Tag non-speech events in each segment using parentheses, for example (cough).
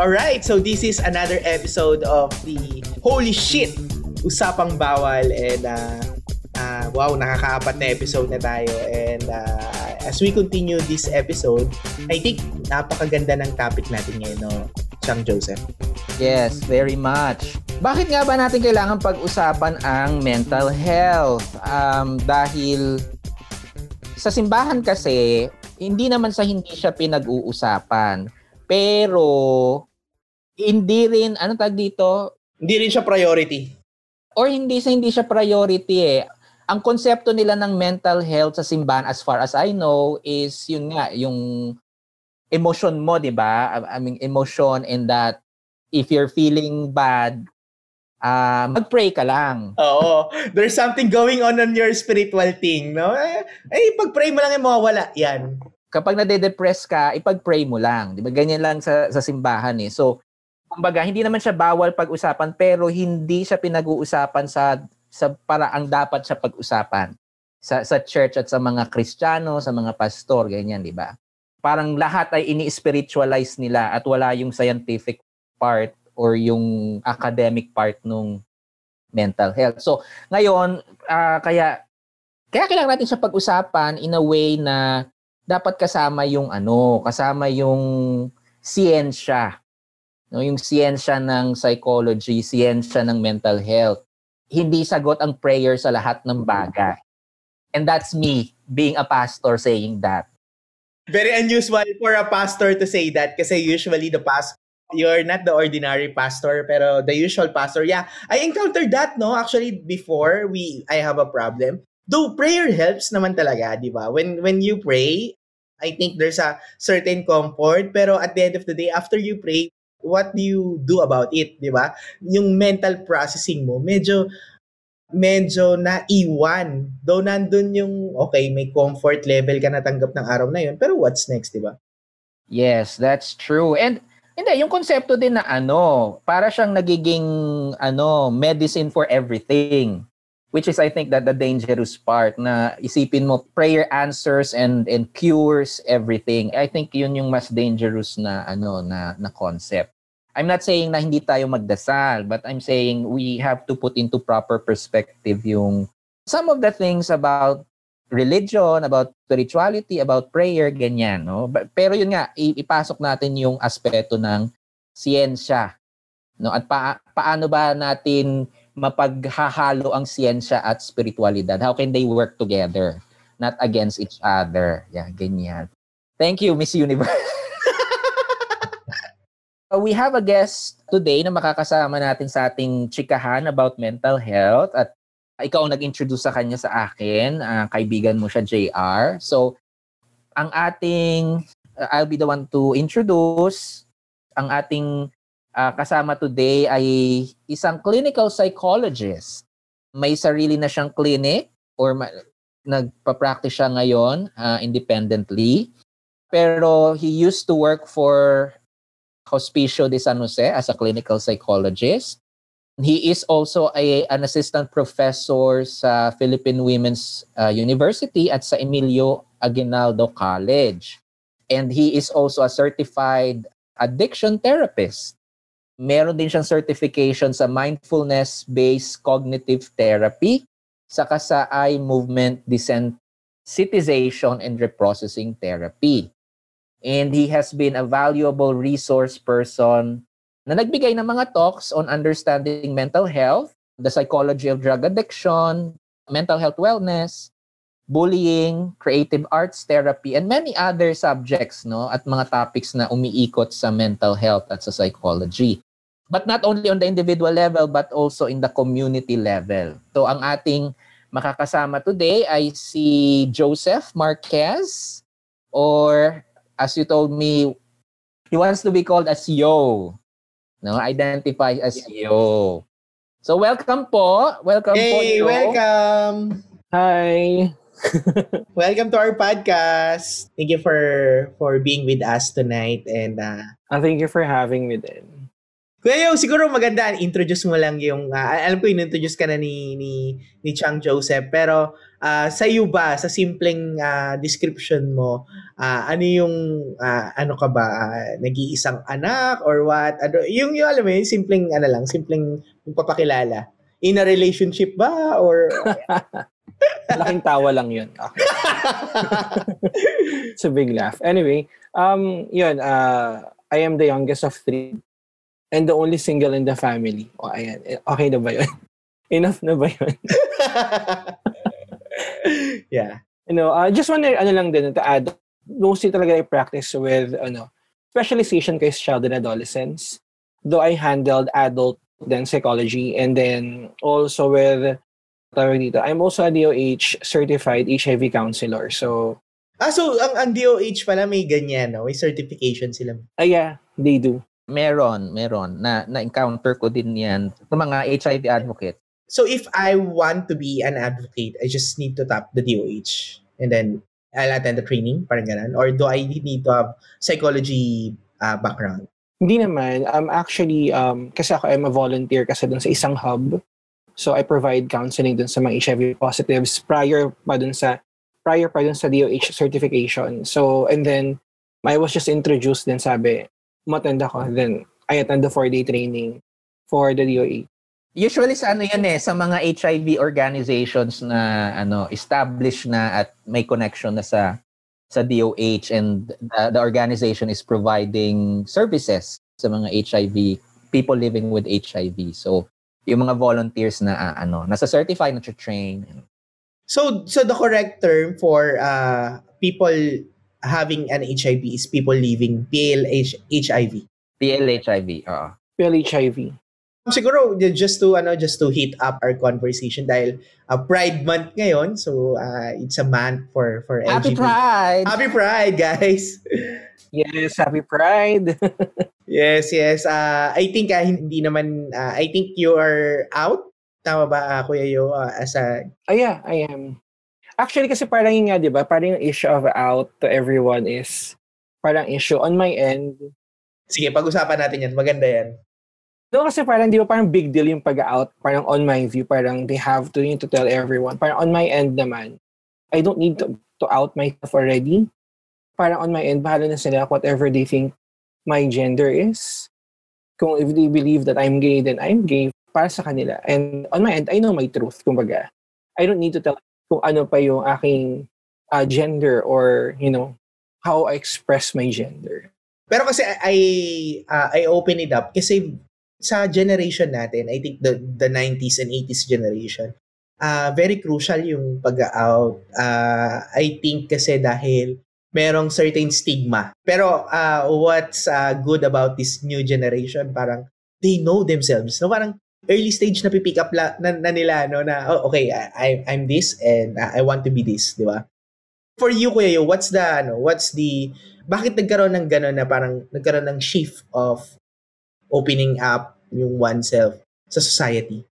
Alright, so this is another episode of the Holy Shit! Usapang Bawal and uh, uh, wow, nakakaapat na episode na tayo and uh, as we continue this episode, I think napakaganda ng topic natin ngayon, no? Chang Joseph. Yes, very much. Bakit nga ba natin kailangan pag-usapan ang mental health? Um, dahil sa simbahan kasi, hindi naman sa hindi siya pinag-uusapan. Pero, hindi rin, ano tag dito? Hindi rin siya priority. Or hindi sa hindi siya priority eh. Ang konsepto nila ng mental health sa simbahan as far as I know is yun nga, yung emotion mo, di ba? I mean, emotion in that if you're feeling bad, uh, mag-pray ka lang. Oo. There's something going on on your spiritual thing, no? Eh, eh pag-pray mo lang yung mawawala. Yan. Kapag nade-depress ka, ipag-pray mo lang. Di ba? Ganyan lang sa, sa simbahan eh. So, kumbaga, hindi naman siya bawal pag-usapan, pero hindi siya pinag-uusapan sa sa paraang dapat siya pag-usapan sa sa church at sa mga Kristiyano, sa mga pastor, ganyan, di ba? Parang lahat ay ini-spiritualize nila at wala yung scientific part or yung academic part nung mental health. So, ngayon, uh, kaya kaya kailangan natin siya pag-usapan in a way na dapat kasama yung ano, kasama yung siyensya. No, yung siyensya ng psychology, siyensya ng mental health. Hindi sagot ang prayer sa lahat ng bagay. And that's me being a pastor saying that. Very unusual for a pastor to say that kasi usually the past you're not the ordinary pastor pero the usual pastor yeah i encountered that no actually before we i have a problem though prayer helps naman talaga di ba when when you pray i think there's a certain comfort pero at the end of the day after you pray what do you do about it di ba yung mental processing mo medyo medyo naiwan. Though nandun yung, okay, may comfort level ka natanggap ng araw na yun, pero what's next, di ba? Yes, that's true. And hindi, yung konsepto din na ano, para siyang nagiging ano, medicine for everything. Which is I think that the dangerous part na isipin mo prayer answers and and cures everything. I think yun yung mas dangerous na ano na na concept. I'm not saying na hindi tayo magdasal, but I'm saying we have to put into proper perspective yung some of the things about religion, about spirituality, about prayer, ganyan. No? Pero yun nga, ipasok natin yung aspeto ng siyensya. No? At pa- paano ba natin mapaghahalo ang siyensya at spiritualidad? How can they work together? Not against each other. Yeah, ganyan. Thank you, Miss Universe. (laughs) Uh, we have a guest today na makakasama natin sa ating chikahan about mental health at ikaw nag-introduce sa kanya sa akin, uh, kaibigan mo siya JR. So, ang ating, uh, I'll be the one to introduce, ang ating uh, kasama today ay isang clinical psychologist. May sarili na siyang clinic or ma- nagpa-practice siya ngayon uh, independently. Pero he used to work for Hospicio de San Jose as a clinical psychologist. He is also a, an assistant professor sa Philippine Women's uh, University at sa Emilio Aguinaldo College. And he is also a certified addiction therapist. Meron din siyang certification sa mindfulness-based cognitive therapy, saka sa eye movement desensitization and reprocessing therapy and he has been a valuable resource person na nagbigay ng mga talks on understanding mental health, the psychology of drug addiction, mental health wellness, bullying, creative arts therapy, and many other subjects no at mga topics na umiikot sa mental health at sa psychology. But not only on the individual level but also in the community level. So ang ating makakasama today ay si Joseph Marquez or as you told me, he wants to be called as Yo. No, identify as Yo. So welcome po. Welcome hey, po. Yo. welcome. Hi. (laughs) welcome to our podcast. Thank you for for being with us tonight and uh, uh thank you for having me then. Kuya Yo, siguro maganda, introduce mo lang yung, uh, alam ko in-introduce ka na ni, ni, ni Chang Joseph, pero uh, sa iyo ba, sa simpleng uh, description mo, uh, ano yung, uh, ano ka ba, uh, nag-iisang anak or what? Ano, yung, yung alam mo yung simpleng, ano lang, simpleng papakilala. In a relationship ba? Or... (laughs) Laking tawa lang yun. Okay. (laughs) It's a big laugh. Anyway, um, yun, uh, I am the youngest of three and the only single in the family. O, oh, ayan. Okay na ba yun? (laughs) Enough na ba yun? (laughs) yeah. You know, I uh, just want to, ano lang din, to add, mostly talaga I practice with, ano, specialization is child and adolescence. Though I handled adult then psychology and then also with tawag dito, I'm also a DOH certified HIV counselor. So Ah, so ang, ang DOH pala may ganyan, no? May certification sila. Ah, yeah, they do. Meron, meron. Na, na-encounter ko din yan sa mga HIV advocate. So if I want to be an advocate, I just need to tap the DOH and then I'll attend the training, parang ganun? Or do I need to have psychology uh, background? Hindi naman. Um, actually, um, kasi ako I'm a volunteer kasi dun sa isang hub. So I provide counseling dun sa mga HIV positives prior pa dun sa prior pa dun sa DOH certification. So, and then, I was just introduced then sabi, umattend ako. Then, I attend the four-day training for the DOA. Usually sa ano yan eh, sa mga HIV organizations na ano established na at may connection na sa sa DOH and the, the organization is providing services sa mga HIV people living with HIV. So yung mga volunteers na uh, ano nasa certified na train. So so the correct term for uh people having an HIV is people living PLH HIV. PLHIV, oo. PLHIV. Siguro just to ano just to hit up our conversation dahil uh, Pride month ngayon so uh, it's a month for for Happy Pride. Happy Pride guys. (laughs) yes, Happy Pride. (laughs) yes, yes. Uh, I think uh, hindi naman uh, I think you are out tama ba uh, Kuya Yo uh, as a Oh yeah, I am. Actually kasi parang yung nga 'di ba, parang yung issue of out to everyone is parang issue on my end. Sige, pag-usapan natin 'yan. Maganda 'yan. No, kasi parang di ba parang big deal yung pag-out. Parang on my view, parang they have to, need to tell everyone. Parang on my end naman, I don't need to, to out myself already. Parang on my end, bahala na sila whatever they think my gender is. Kung if they believe that I'm gay, then I'm gay para sa kanila. And on my end, I know my truth, kumbaga. I don't need to tell kung ano pa yung aking uh, gender or, you know, how I express my gender. Pero kasi I uh, I open it up kasi sa generation natin, I think the the 90s and 80s generation, uh, very crucial yung pag-out. Uh, I think kasi dahil merong certain stigma. Pero uh, what's uh, good about this new generation, parang they know themselves. No, parang early stage na pipick up la, na, na nila no na oh, okay I I'm this and I want to be this, di ba? For you kuya yo, what's the ano, what's the bakit nagkaroon ng gano'n na parang nagkaroon ng shift of opening up yung oneself sa society?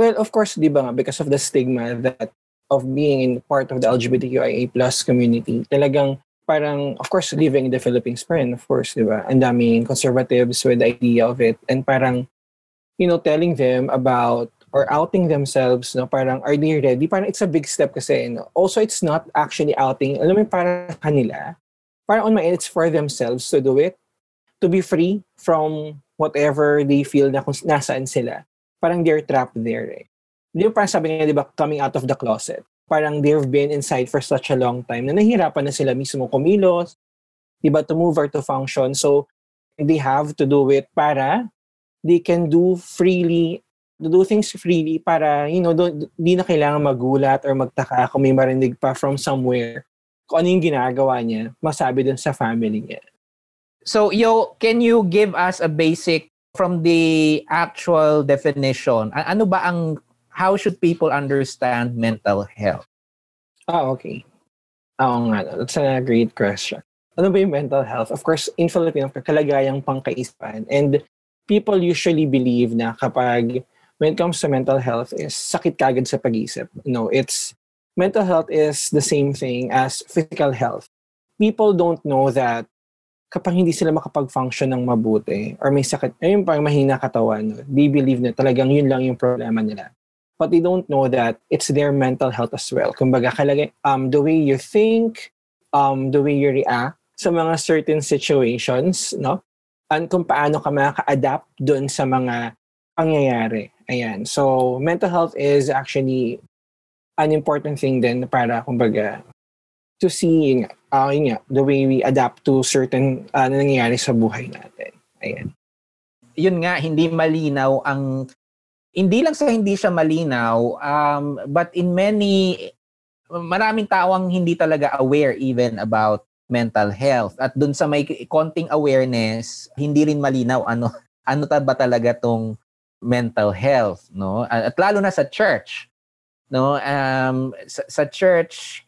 Well, of course, di ba nga, because of the stigma that of being in part of the LGBTQIA plus community, talagang parang, of course, living in the Philippines pa rin, of course, di ba? Ang daming conservatives with the idea of it. And parang, you know, telling them about or outing themselves, no, parang, are they ready? Parang it's a big step kasi, no? Also, it's not actually outing. Alam mo, para kanila. Parang on my end, it's for themselves to do it. To be free from whatever they feel na kung nasaan sila, parang they're trapped there eh. Di ba parang sabi nga, di ba, coming out of the closet. Parang they've been inside for such a long time na nahihirapan na sila mismo kumilos, di ba, to move or to function. So, they have to do it para they can do freely, to do things freely para, you know, di na kailangan magulat or magtaka kung may marinig pa from somewhere kung ano yung ginagawa niya, masabi dun sa family niya. So, yo, can you give us a basic from the actual definition? Ano ba ang how should people understand mental health? Ah, okay. Oo nga, that's a great question. Ano ba yung mental health? Of course, in Filipino, kalagayang pangkaisipan. And people usually believe na kapag when it comes to mental health is sakit kagad sa pag-isip. No, it's mental health is the same thing as physical health. People don't know that kapag hindi sila makapag-function ng mabuti or may sakit, ayun parang mahina katawan, they believe na talagang yun lang yung problema nila. But they don't know that it's their mental health as well. Kumbaga, kalagay, um, the way you think, um, the way you react sa mga certain situations, no? And kung paano ka makaka-adapt doon sa mga pangyayari. Ayan. So, mental health is actually an important thing din para, kumbaga, to see uh, nga, the way we adapt to certain uh, nangyayari sa buhay natin. Ayan. Yun nga, hindi malinaw ang hindi lang sa hindi siya malinaw, um, but in many, maraming tao ang hindi talaga aware even about mental health. At dun sa may konting awareness, hindi rin malinaw ano (laughs) ano ta ba talaga tong mental health, no? At lalo na sa church, no? Um, sa, sa church,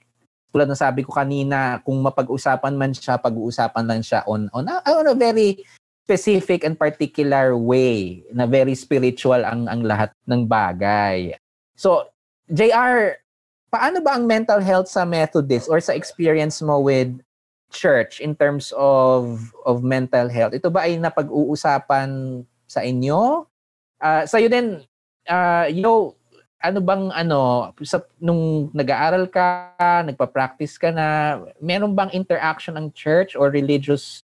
tulad ng sabi ko kanina, kung mapag-usapan man siya, pag-uusapan lang siya on, on, a, on a very specific and particular way na very spiritual ang ang lahat ng bagay. So, JR, paano ba ang mental health sa Methodist or sa experience mo with church in terms of of mental health? Ito ba ay napag-uusapan sa inyo? Uh, sa iyo din, uh, yo, ano bang ano sa nung nag-aaral ka, nagpa-practice ka na, meron bang interaction ang church or religious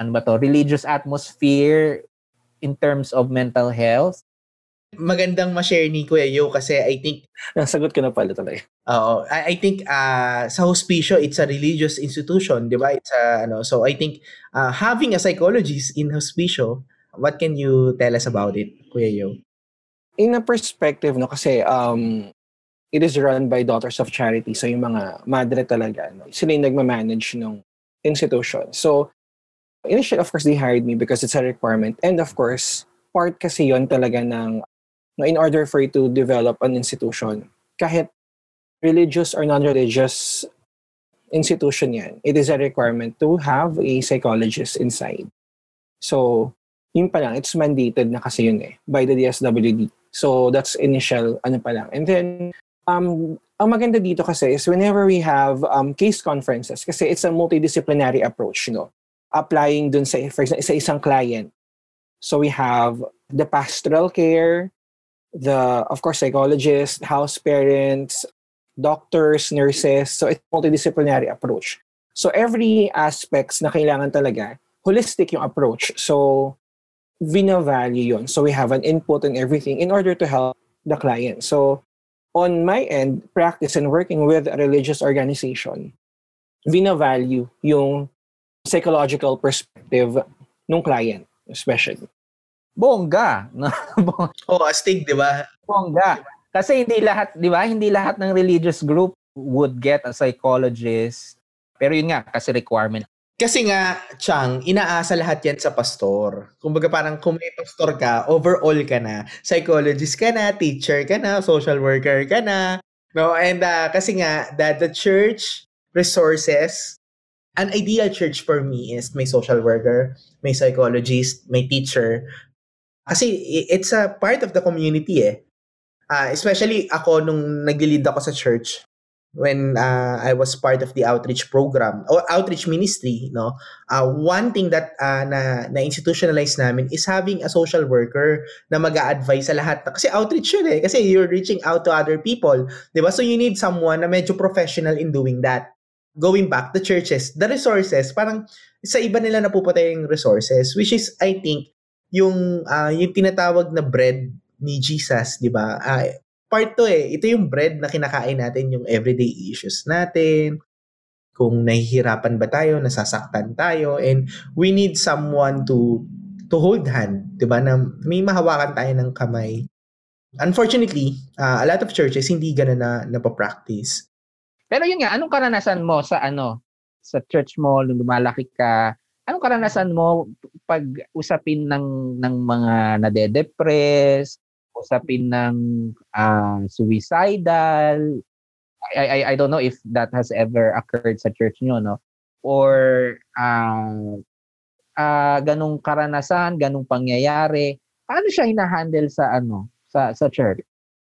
ano ba to, religious atmosphere in terms of mental health? Magandang ma-share ni Kuya Yo kasi I think nasagot ko na pala talaga. Oo, I, I think uh, sa hospicio it's a religious institution, 'di ba? It's a, ano, so I think uh, having a psychologist in hospicio, what can you tell us about it, Kuya Yo? In a perspective, no, kasi um, it is run by Daughters of Charity. So, yung mga madre talaga, no, sila yung nagmamanage ng institution. So, initially, of course, they hired me because it's a requirement. And of course, part kasi yon talaga ng, no, in order for you to develop an institution, kahit religious or non-religious institution yan, it is a requirement to have a psychologist inside. So, yun pa lang, it's mandated na kasi yun eh, by the DSWD. So that's initial ano pa lang. And then um ang maganda dito kasi is whenever we have um, case conferences kasi it's a multidisciplinary approach, you know. Applying dun sa for example, sa isang client. So we have the pastoral care, the of course psychologists, house parents, doctors, nurses. So it's multidisciplinary approach. So every aspects na kailangan talaga, holistic yung approach. So vina-value yon. So we have an input and everything in order to help the client. So on my end, practice and working with a religious organization, vina-value yung psychological perspective ng client, especially. Bongga. oh, (laughs) astig, di ba? Bongga. Kasi hindi lahat, di ba? Hindi lahat ng religious group would get a psychologist. Pero yun nga, kasi requirement kasi nga, Chang, inaasa lahat yan sa pastor. Kumbaga parang kung may pastor ka, overall ka na. Psychologist ka na, teacher ka na, social worker ka na. No? And uh, kasi nga, that the church resources, an ideal church for me is may social worker, may psychologist, may teacher. Kasi it's a part of the community eh. Uh, especially ako nung nag-lead ako sa church, when uh, I was part of the outreach program or outreach ministry, no, uh, one thing that uh, na, na institutionalize namin is having a social worker na mag-a-advise sa lahat. Kasi outreach yun eh. Kasi you're reaching out to other people. Di ba? So you need someone na medyo professional in doing that. Going back, the churches, the resources, parang sa iba nila napupunta yung resources, which is, I think, yung, uh, yung tinatawag na bread ni Jesus, di ba? Uh, part to eh. Ito yung bread na kinakain natin, yung everyday issues natin, kung nahihirapan ba tayo, nasasaktan tayo, and we need someone to to hold hand, 'di ba? Na may mahawakan tayo ng kamay. Unfortunately, uh, a lot of churches hindi ganoon na napapractice. Pero yun nga, anong karanasan mo sa ano sa church mo nung lumalaki ka? Anong karanasan mo pag usapin ng ng mga nade-depress, usapin ng uh, suicidal. I, I, I don't know if that has ever occurred sa church nyo, no? Or uh, uh, ganong karanasan, ganong pangyayari. Paano siya hinahandle sa ano sa sa church?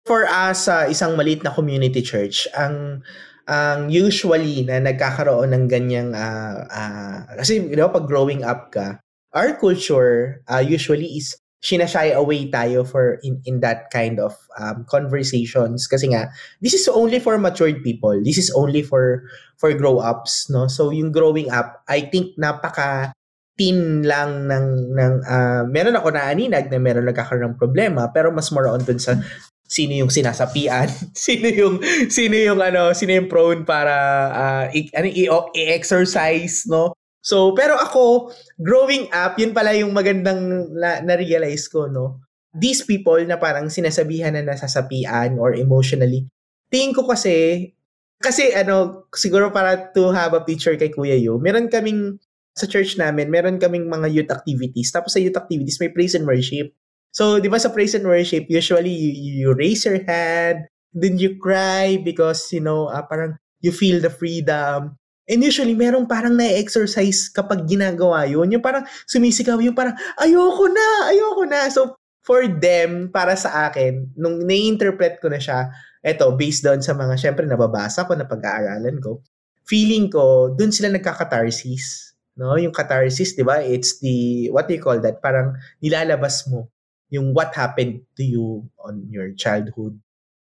For us, uh, isang maliit na community church, ang ang usually na nagkakaroon ng ganyang uh, uh, kasi you know, pag growing up ka, our culture uh, usually is sinashy away tayo for in, in that kind of um, conversations. Kasi nga this is only for matured people. This is only for for grow ups no? So yung growing up i think napaka teen lang ng ng uh, meron ako na aninag na meron nagkakaroon ng problema pero mas more on dun sa sino yung sinasapian, (laughs) sino yung sino yung ano, sino yung prone para uh, i, ano, i-exercise, no? So, pero ako, growing up, yun pala yung magandang na, na-realize ko, no? These people na parang sinasabihan na nasasapian or emotionally, tingin ko kasi, kasi ano, siguro para to have a picture kay Kuya Yo, meron kaming, sa church namin, meron kaming mga youth activities. Tapos sa youth activities, may praise and worship. So, di ba sa praise and worship, usually you, you raise your hand, then you cry because, you know, uh, parang you feel the freedom. And usually, merong parang na-exercise kapag ginagawa yun. Yung parang sumisigaw, yung parang, ayoko na, ayoko na. So, for them, para sa akin, nung na-interpret ko na siya, eto, based doon sa mga, syempre, nababasa ko, na pag-aaralan ko, feeling ko, doon sila nagka-catharsis. No? Yung catharsis, di ba? It's the, what do you call that? Parang nilalabas mo yung what happened to you on your childhood,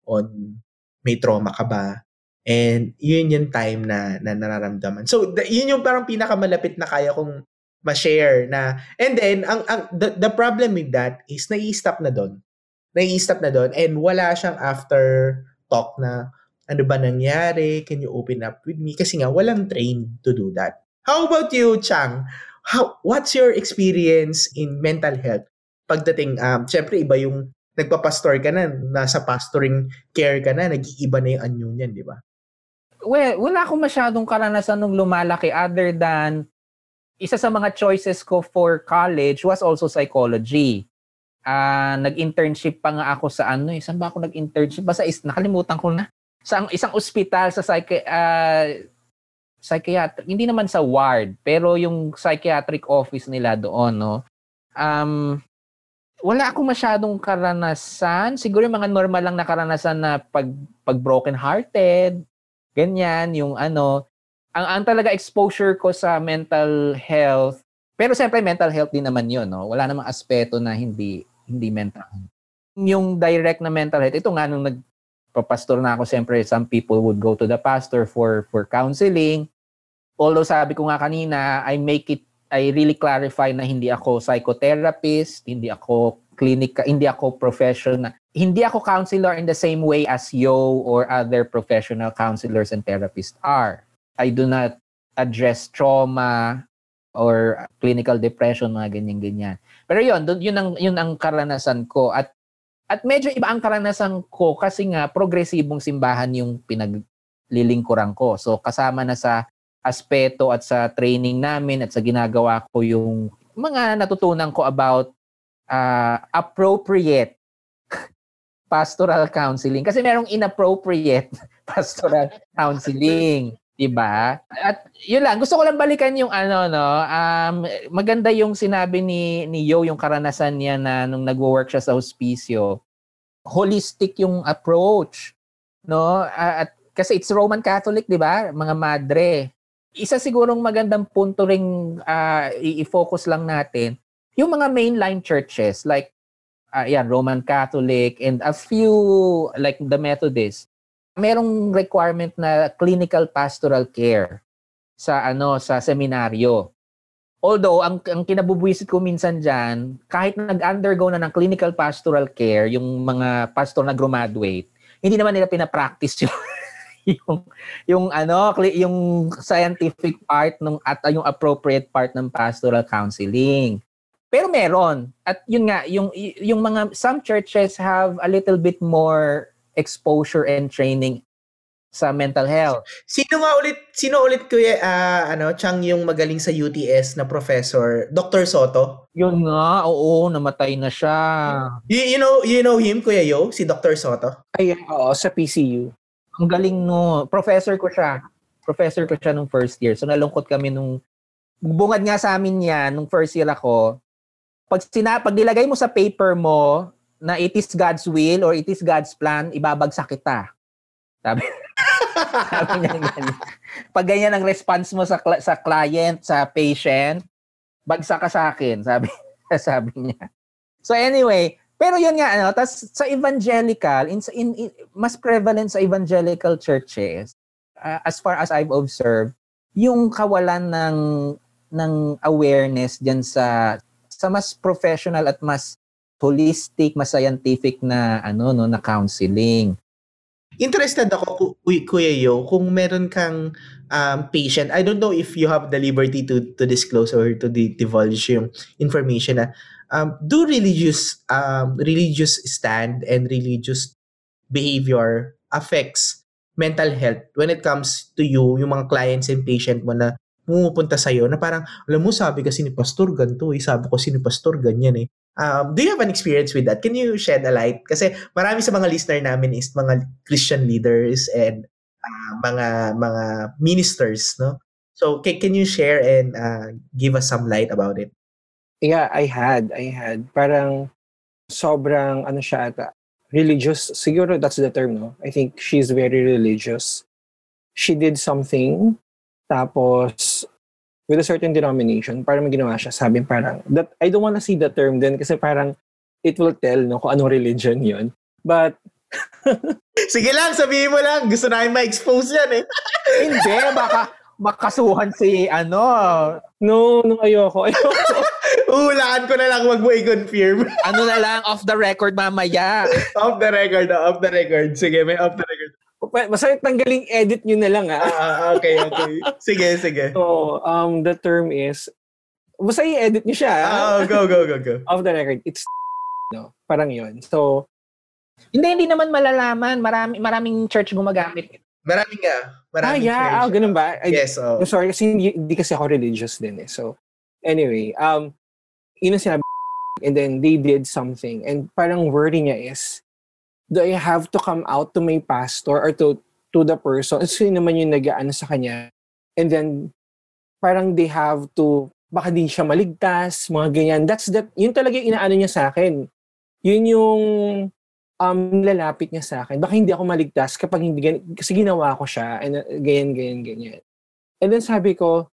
on may trauma ka ba, and yun yung time na, na nararamdaman. So, the, yun yung parang pinakamalapit na kaya kong ma-share na, and then, ang, ang the, the problem with that is nai-stop na doon. Nai-stop na doon, and wala siyang after talk na, ano ba nangyari? Can you open up with me? Kasi nga, walang trained to do that. How about you, Chang? How, what's your experience in mental health? pagdating, um, syempre iba yung nagpa-pastor ka na, nasa pastoring care ka na, nag-iiba na yung anyo niyan, di ba? Well, wala akong masyadong karanasan nung lumalaki other than isa sa mga choices ko for college was also psychology. Uh, nag-internship pa nga ako sa ano eh. Saan ba ako nag-internship? Basta is, nakalimutan ko na. Sa isang ospital sa psych uh, psychiatric, hindi naman sa ward, pero yung psychiatric office nila doon, no. Um, wala akong masyadong karanasan. Siguro yung mga normal lang na karanasan na pag, pag broken hearted, ganyan, yung ano. Ang, ang talaga exposure ko sa mental health, pero siyempre mental health din naman yun, no? Wala namang aspeto na hindi hindi mental health. Yung direct na mental health, ito nga nung nagpapastor na ako, siyempre some people would go to the pastor for for counseling. Although sabi ko nga kanina, I make it I really clarify na hindi ako psychotherapist, hindi ako clinic, hindi ako professional, hindi ako counselor in the same way as Yo or other professional counselors and therapists are. I do not address trauma or clinical depression, mga ganyan-ganyan. Pero yun, yun ang, yun ang karanasan ko. At, at medyo iba ang karanasan ko kasi nga progresibong simbahan yung pinaglilingkuran ko. So kasama na sa aspeto at sa training namin at sa ginagawa ko yung mga natutunan ko about uh, appropriate (laughs) pastoral counseling. Kasi merong inappropriate (laughs) pastoral counseling. Diba? At yun lang, gusto ko lang balikan yung ano, no, um, maganda yung sinabi ni, ni Yo, yung karanasan niya na nung nagwo-work siya sa hospicio. Holistic yung approach. No? At kasi it's Roman Catholic, di ba? Mga madre isa sigurong magandang punto ring uh, i-focus lang natin, yung mga mainline churches like uh, yan, Roman Catholic and a few like the Methodist, merong requirement na clinical pastoral care sa ano sa seminaryo. Although ang ang kinabubuisit ko minsan diyan, kahit nag-undergo na ng clinical pastoral care yung mga pastor na graduate, hindi naman nila pina-practice (laughs) yung yung yung ano yung scientific part ng at yung appropriate part ng pastoral counseling. Pero meron. At yun nga, yung yung mga some churches have a little bit more exposure and training sa mental health. Sino nga ulit sino ulit kuya uh, ano Chang yung magaling sa UTS na professor, Dr. Soto? Yun nga, oo, namatay na siya. You, you know, you know him Kuya Yo, si Dr. Soto? Ay, oo, sa PCU. Ang galing no. Professor ko siya. Professor ko siya nung first year. So nalungkot kami nung bungad nga sa amin yan nung first year ako. Pag, sina, pag nilagay mo sa paper mo na it is God's will or it is God's plan, ibabagsak kita. Sabi. (laughs) Sabi niya ganyan. Pag ganyan ang response mo sa sa client, sa patient, bagsak ka sa akin, sabi (laughs) sabi niya. So anyway, pero yun nga ano, tas sa evangelical, in, in, in mas prevalent sa evangelical churches, uh, as far as I've observed, yung kawalan ng ng awareness diyan sa sa mas professional at mas holistic, mas scientific na ano no na counseling. Interested ako, Kuya Yo, kung meron kang um, patient, I don't know if you have the liberty to to disclose or to divulge yung information na um, do religious um, religious stand and religious behavior affects mental health when it comes to you, yung mga clients and patient mo na pumupunta sa'yo na parang, alam mo, sabi kasi ni Pastor ganito eh, sabi ko si ni Pastor ganyan eh. Um, do you have an experience with that? Can you shed a light? Kasi marami sa mga listener namin is mga Christian leaders and uh, mga mga ministers, no? So can, can you share and uh, give us some light about it? Yeah, I had. I had. Parang sobrang ano siya ata, religious. Siguro that's the term, no? I think she's very religious. She did something, tapos with a certain denomination, parang may ginawa siya, sabi parang, that, I don't wanna see the term din kasi parang it will tell no, kung anong religion yon But, (laughs) Sige lang, sabihin mo lang. Gusto namin ma-expose yan eh. (laughs) Hindi, baka makasuhan si ano. No, no, ayoko. Ayoko. (laughs) Uhulaan ko na lang, wag mo i-confirm. ano na lang, off the record mamaya. off the record, off the record. Sige, may off the record. Masaya tanggaling edit nyo na lang ah. ah okay, okay. Sige, sige. So, um, the term is, basta i-edit nyo siya. Ah, oh, go, go, go, go. Off the record, it's no, parang yon So, hindi, hindi naman malalaman. Marami, maraming church gumagamit. Maraming nga. Maraming ah, yeah. Church. Oh, ganun ba? I, yes, oh. I'm sorry, kasi hindi, hindi kasi ako religious din eh. So, anyway, um, yun ang sinabi and then they did something. And parang worry niya is, do I have to come out to my pastor or to to the person? So yun naman yung nag sa kanya. And then, parang they have to, baka di siya maligtas, mga ganyan. That's that, yun talaga yung inaano niya sa akin. Yun yung um, lalapit niya sa akin. Baka hindi ako maligtas kapag hindi, kasi ginawa ko siya, and uh, ganyan, ganyan, ganyan. And then sabi ko,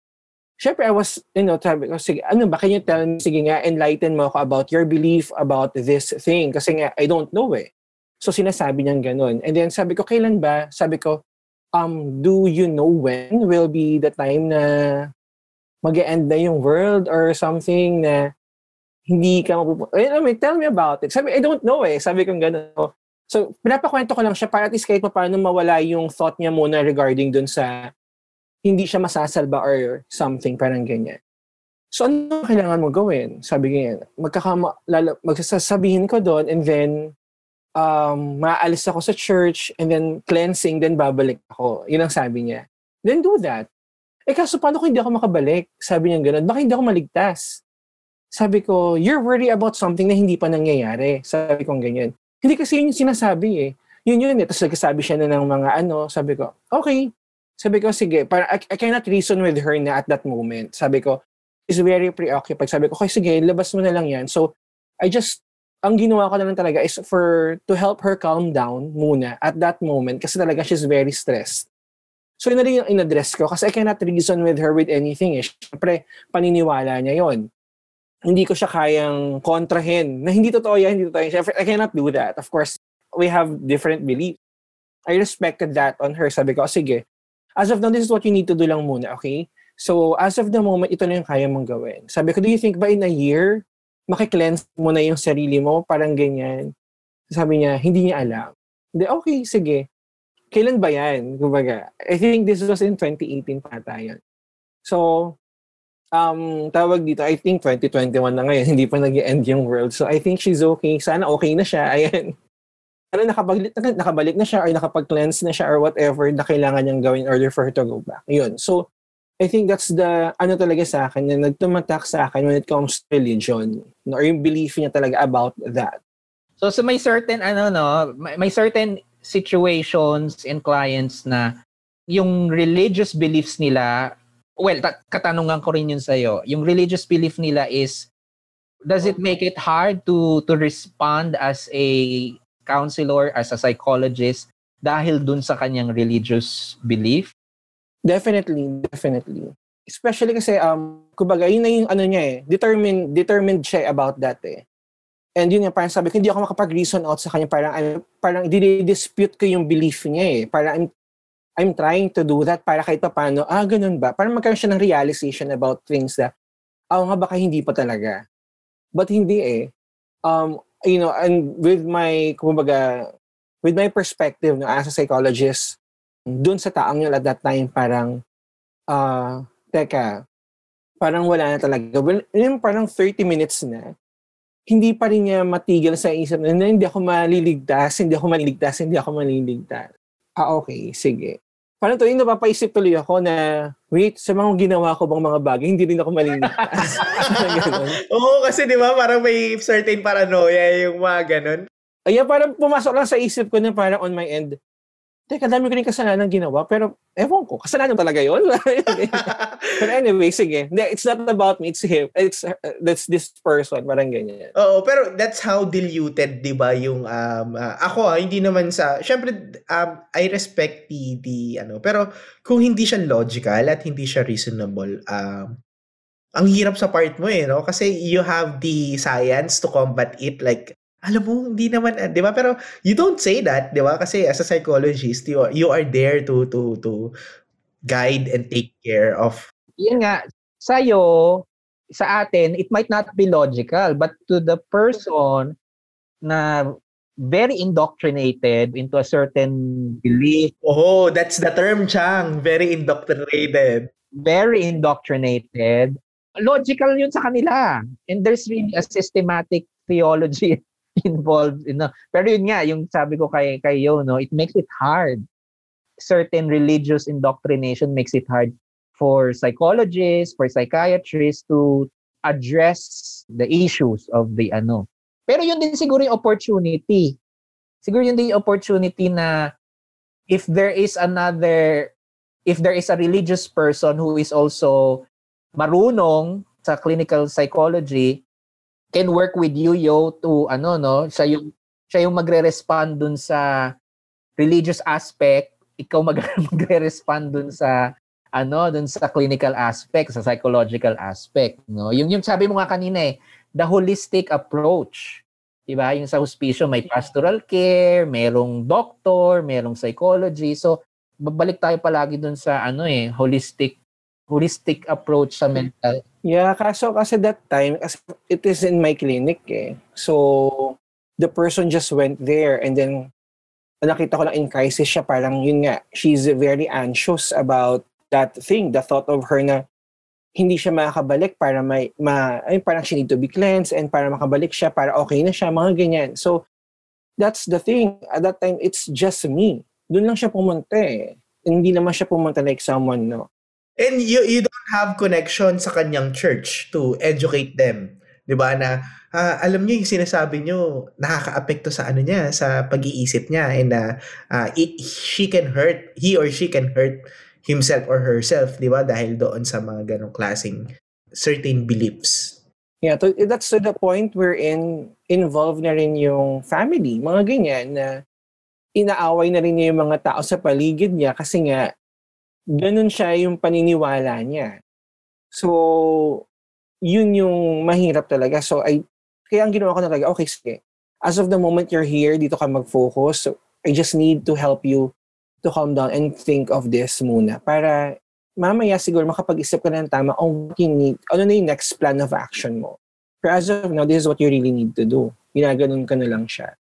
syempre I was, you know, sabi ko, sige, ano ba, can you tell me, sige nga, enlighten mo ako about your belief about this thing. Kasi nga, I don't know eh. So sinasabi niyang ganun. And then sabi ko, kailan ba? Sabi ko, um, do you know when will be the time na mag end na yung world or something na hindi ka mapupunta. I mean, tell me about it. Sabi, I don't know eh. Sabi ko gano'n. So, pinapakwento ko lang siya para at least kahit paano mawala yung thought niya muna regarding dun sa hindi siya masasalba or something, parang ganyan. So, ano kailangan mo gawin? Sabi niya, magkakama, lalo, magsasabihin ko doon and then um, maalis ako sa church and then cleansing, then babalik ako. Yun ang sabi niya. Then do that. Eh kaso paano kung hindi ako makabalik? Sabi niya ganun. Baka hindi ako maligtas. Sabi ko, you're worried about something na hindi pa nangyayari. Sabi ko ganyan. Hindi kasi yun yung sinasabi eh. Yun yun eh. Tapos nagsasabi siya na ng mga ano. Sabi ko, okay. Sabi ko, sige. Para, I, I cannot reason with her na at that moment. Sabi ko, is very preoccupied. Sabi ko, okay, sige, labas mo na lang yan. So, I just ang ginawa ko na lang talaga is for to help her calm down muna at that moment kasi talaga she's very stressed. So yun na rin yung in-address ko kasi I cannot reason with her with anything eh. Siyempre, paniniwala niya yon. Hindi ko siya kayang kontrahin na hindi totoo yan, hindi totoo yan. Siyempre, I cannot do that. Of course, we have different beliefs. I respected that on her. Sabi ko, oh, sige, as of now, this is what you need to do lang muna, okay? So, as of the moment, ito na yung kaya mong gawin. Sabi ko, do you think by in a year, makiklense mo na yung sarili mo, parang ganyan. Sabi niya, hindi niya alam. Hindi, okay, sige. Kailan ba yan? Kumbaga, I think this was in 2018 pata yun. So, um, tawag dito, I think 2021 na ngayon, (laughs) hindi pa nag end yung world. So, I think she's okay. Sana okay na siya. (laughs) Ayan. Ano, nakabalik, nakabalik na siya or nakapag-cleanse na siya or whatever na kailangan niyang gawin in order for her to go back. Yun. So, I think that's the, ano talaga sa akin, na nagtumatak sa akin when it comes to religion. Or yung belief niya talaga about that. So, so may certain, ano, no, may, may certain situations and clients na yung religious beliefs nila, well, ta- katanungan ko rin yun sa'yo, yung religious belief nila is, does it make it hard to to respond as a counselor, as a psychologist, dahil dun sa kanyang religious belief? Definitely, definitely. Especially kasi, um, kumbaga, yun na yung ano niya eh, determined, determined siya about that eh. And yun nga, parang sabi ko, hindi ako makapag-reason out sa kanya. Parang, ano, parang dispute ko yung belief niya eh. Parang I'm, I'm trying to do that para kahit pa paano, ah, ganun ba? Parang magkaroon siya ng realization about things that, ah, nga baka hindi pa talaga. But hindi eh. Um, you know, and with my, kumbaga, with my perspective no, as a psychologist, dun sa taong yun at that time, parang, uh, teka, parang wala na talaga. Well, yung parang 30 minutes na, hindi pa rin niya matigil sa isip na hindi ako maliligtas, hindi ako maliligtas, hindi ako maliligtas. Ah, okay, sige. Parang to, yung napapaisip tuloy ako na, wait, sa mga ginawa ko bang mga bagay, hindi rin ako maliligtas. (laughs) (laughs) Oo, kasi di ba, parang may certain paranoia yung mga ganun. Ay, parang pumasok lang sa isip ko na parang on my end, teka, dami ko rin kasalanan ginawa, pero ewan ko, kasalanan talaga yun. (laughs) but anyway, sige. It's not about me, it's him. It's, uh, that's this person, parang ganyan. Oo, pero that's how diluted, di ba, yung, um, uh, ako, ah, hindi naman sa, syempre, um, I respect the, the, ano, pero kung hindi siya logical at hindi siya reasonable, um, ang hirap sa part mo eh, no? Kasi you have the science to combat it, like, alam mo, hindi naman, uh, di ba? Pero you don't say that, di ba? Kasi as a psychologist, you are, you are there to, to, to guide and take care of. Yan nga, sa'yo, sa atin, it might not be logical, but to the person na very indoctrinated into a certain belief. Oh, that's the term, Chang. Very indoctrinated. Very indoctrinated. Logical yun sa kanila. And there's really a systematic theology (laughs) involved in no. Pero yun nga, yung sabi ko kay kayo, no, it makes it hard. Certain religious indoctrination makes it hard for psychologists, for psychiatrists to address the issues of the ano. Pero yun din siguro yung opportunity. Siguro yun din yung opportunity na if there is another if there is a religious person who is also marunong sa clinical psychology can work with you yo to ano no siya yung siya yung magre-respond dun sa religious aspect ikaw mag- (laughs) magre-respond dun sa ano dun sa clinical aspect sa psychological aspect no? Yung yung sabi mo nga kanina eh the holistic approach diba yung sa hospicio may pastoral care merong doctor merong psychology. So babalik tayo palagi dun sa ano eh holistic holistic approach sa mental Yeah, kaso kasi that time, as it is in my clinic eh. So, the person just went there and then nakita ko lang in crisis siya, parang yun nga, she's very anxious about that thing, the thought of her na hindi siya makakabalik para may, ma, ay, parang she need to be cleansed and para makabalik siya, para okay na siya, mga ganyan. So, that's the thing. At that time, it's just me. Doon lang siya pumunta eh. Hindi naman siya pumunta like someone, no? And you you don't have connection sa kanyang church to educate them. 'Di ba na uh, alam niyo yung sinasabi niyo nakakaapekto sa ano niya sa pag-iisip niya and uh, uh, it, she can hurt he or she can hurt himself or herself, 'di ba? Dahil doon sa mga ganong klaseng certain beliefs. Yeah, to, that's to the point where in involved na rin yung family, mga ganyan na inaaway na rin niya yung mga tao sa paligid niya kasi nga ganun siya yung paniniwala niya. So, yun yung mahirap talaga. So, I, kaya ang ginawa ko talaga, okay, sige. As of the moment you're here, dito ka mag-focus. So, I just need to help you to calm down and think of this muna. Para mamaya siguro makapag-isip ka na ng tama on what you need, ano na yung next plan of action mo. Pero as of now, this is what you really need to do. Ginaganon ka na lang siya.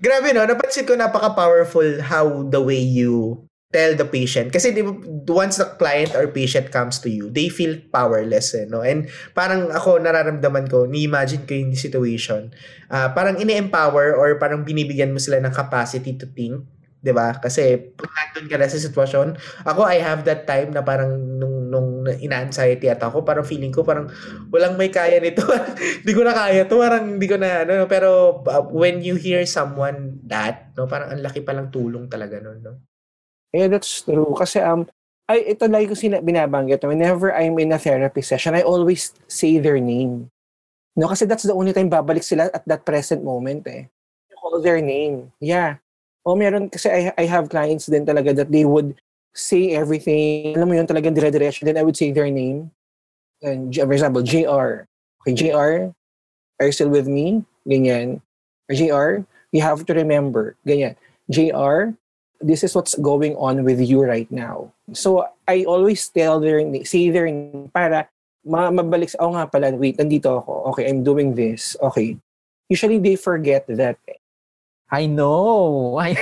Grabe no, napansin ko napaka-powerful how the way you tell the patient. Kasi di once the client or patient comes to you they feel powerless eh, no? And parang ako nararamdaman ko ni imagine ko yung situation. Uh, parang ini-empower or parang binibigyan mo sila ng capacity to think 'di ba? Kasi pag nandun ka na sa sitwasyon. Ako I have that time na parang nung nung ina-anxiety at ako parang feeling ko parang walang may kaya nito. (laughs) Hindi ko na kaya to. Parang hindi ko na ano pero uh, when you hear someone that no? Parang ang laki pa lang tulong talaga noon no Yeah, that's true. Kasi um, ay, ito lagi ko sina, binabanggit. Whenever I'm in a therapy session, I always say their name. No, kasi that's the only time babalik sila at that present moment eh. You call their name. Yeah. O meron, kasi I, I have clients din talaga that they would say everything. Alam mo yun, talagang dire-diretso. Then I would say their name. And for example, JR. Okay, JR, are you still with me? Ganyan. JR, you have to remember. Ganyan. JR, this is what's going on with you right now. So, I always tell their, say their name para ma mabalik sa, oh nga pala, wait, nandito ako. Okay, I'm doing this. Okay. Usually, they forget that. I know. (laughs) I,